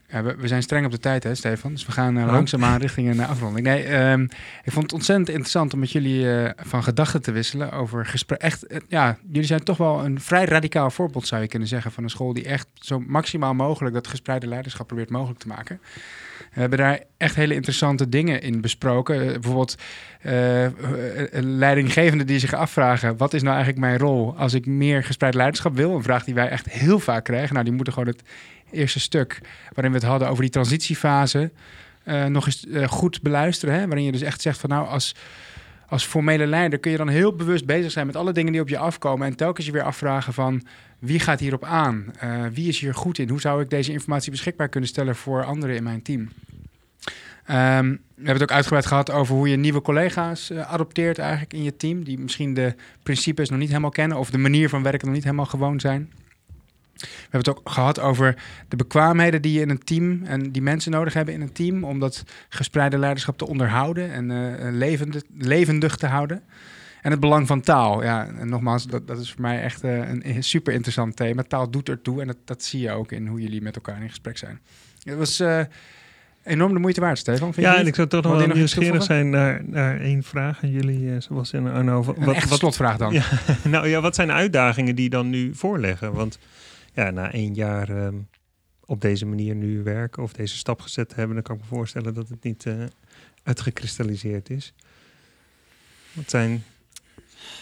ja, we, we zijn streng op de tijd, hè, Stefan? Dus we gaan eh, Oh. langzaamaan richting een eh, afronding. Nee, ehm, ik vond het ontzettend interessant om met jullie eh, van gedachten te wisselen over gesprek. Echt, eh, ja, jullie zijn toch wel een vrij radicaal voorbeeld, zou je kunnen zeggen, van een school die echt zo maximaal mogelijk dat gespreide leiderschap probeert mogelijk te maken. We hebben daar echt hele interessante dingen in besproken. Eh, bijvoorbeeld eh, een leidinggevende die zich afvragen... wat is nou eigenlijk mijn rol als ik meer gespreid leiderschap wil? Een vraag die wij echt heel vaak krijgen. Nou, die moeten gewoon het eerste stuk waarin we het hadden over die transitiefase... eh, nog eens eh, goed beluisteren. Hè? Waarin je dus echt zegt van nou, als, als formele leider... kun je dan heel bewust bezig zijn met alle dingen die op je afkomen... en telkens je weer afvragen van wie gaat hierop aan? Eh, wie is hier goed in? Hoe zou ik deze informatie beschikbaar kunnen stellen voor anderen in mijn team? Ehm, we hebben het ook uitgebreid gehad over hoe je nieuwe collega's adopteert eigenlijk in je team, die misschien de principes nog niet helemaal kennen of de manier van werken nog niet helemaal gewoon zijn. We hebben het ook gehad over de bekwaamheden die je in een team en die mensen nodig hebben in een team om dat gespreide leiderschap te onderhouden en eh, levendig, levendig te houden. En het belang van taal. Ja, en nogmaals, dat, dat is voor mij echt eh, een super interessant thema. Taal doet ertoe en dat, dat zie je ook in hoe jullie met elkaar in gesprek zijn. Het was eh, enorm de moeite waard, Stefan. Vind Ja, je en ik zou toch nog wel nieuwsgierig zijn naar, naar één vraag aan jullie, zoals in Arno. Wat, Een wat, echte wat- slotvraag dan. Ja. nou ja, wat zijn de uitdagingen die dan nu voorleggen? Want ja, na één jaar ehm, op deze manier nu werken of deze stap gezet hebben, dan kan ik me voorstellen dat het niet eh, uitgekristalliseerd is. Wat zijn.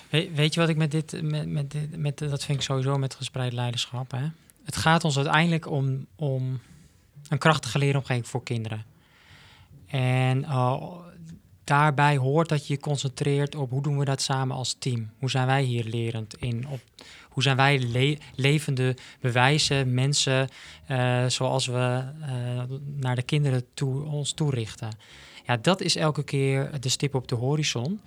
We- weet je wat ik met dit, met, met met, dat vind ik sowieso met gespreid leiderschap. Hè? Het gaat ons uiteindelijk om, om een krachtige leeromgeving voor kinderen. En eh, daarbij hoort dat je je concentreert op hoe doen we dat samen als team? Hoe zijn wij hier lerend in? Op, hoe zijn wij le- levende bewijzen, mensen eh, zoals we eh, naar de kinderen toe, ons toerichten? Ja, dat is elke keer de stip op de horizon.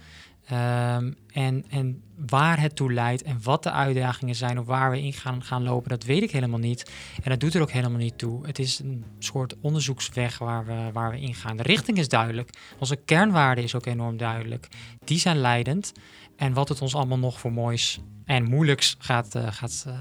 Ehm, en, en waar het toe leidt en wat de uitdagingen zijn of waar we in gaan, gaan lopen, dat weet ik helemaal niet. En dat doet er ook helemaal niet toe. Het is een soort onderzoeksweg waar we, waar we ingaan. De richting is duidelijk. Onze kernwaarde is ook enorm duidelijk. Die zijn leidend. En wat het ons allemaal nog voor moois en moeilijks gaat, eh, gaat, eh,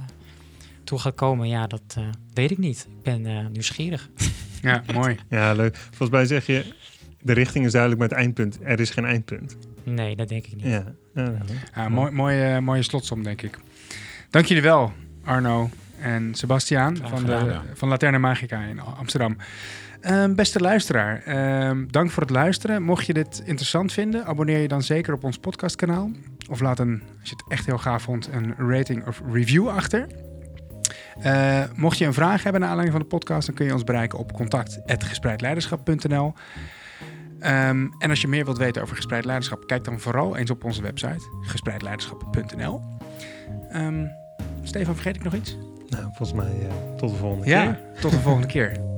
toe gaat komen, ja, dat eh, weet ik niet. Ik ben eh, nieuwsgierig. Ja, mooi. Ja, leuk. Volgens mij zeg je, de richting is duidelijk, maar het eindpunt, er is geen eindpunt. Nee, dat denk ik niet. Ja, ja, ja. Ja, mooi, mooie, mooie slotsom, denk ik. Dank jullie wel, Arno en Sebastiaan van, de, ja. van Laterna Magica in Amsterdam. Ehm, beste luisteraar, ehm, dank voor het luisteren. Mocht je dit interessant vinden, abonneer je dan zeker op ons podcastkanaal. Of laat een, als je het echt heel gaaf vond, een rating of review achter. Eh, mocht je een vraag hebben naar aanleiding van de podcast, dan kun je ons bereiken op contact.gespreidleiderschap.nl. Ehm, en als je meer wilt weten over gespreid leiderschap, kijk dan vooral eens op onze website gespreidleiderschap.nl. Stefan, vergeet ik nog iets? Nou, volgens mij eh, tot de volgende Ja, keer. tot de volgende keer.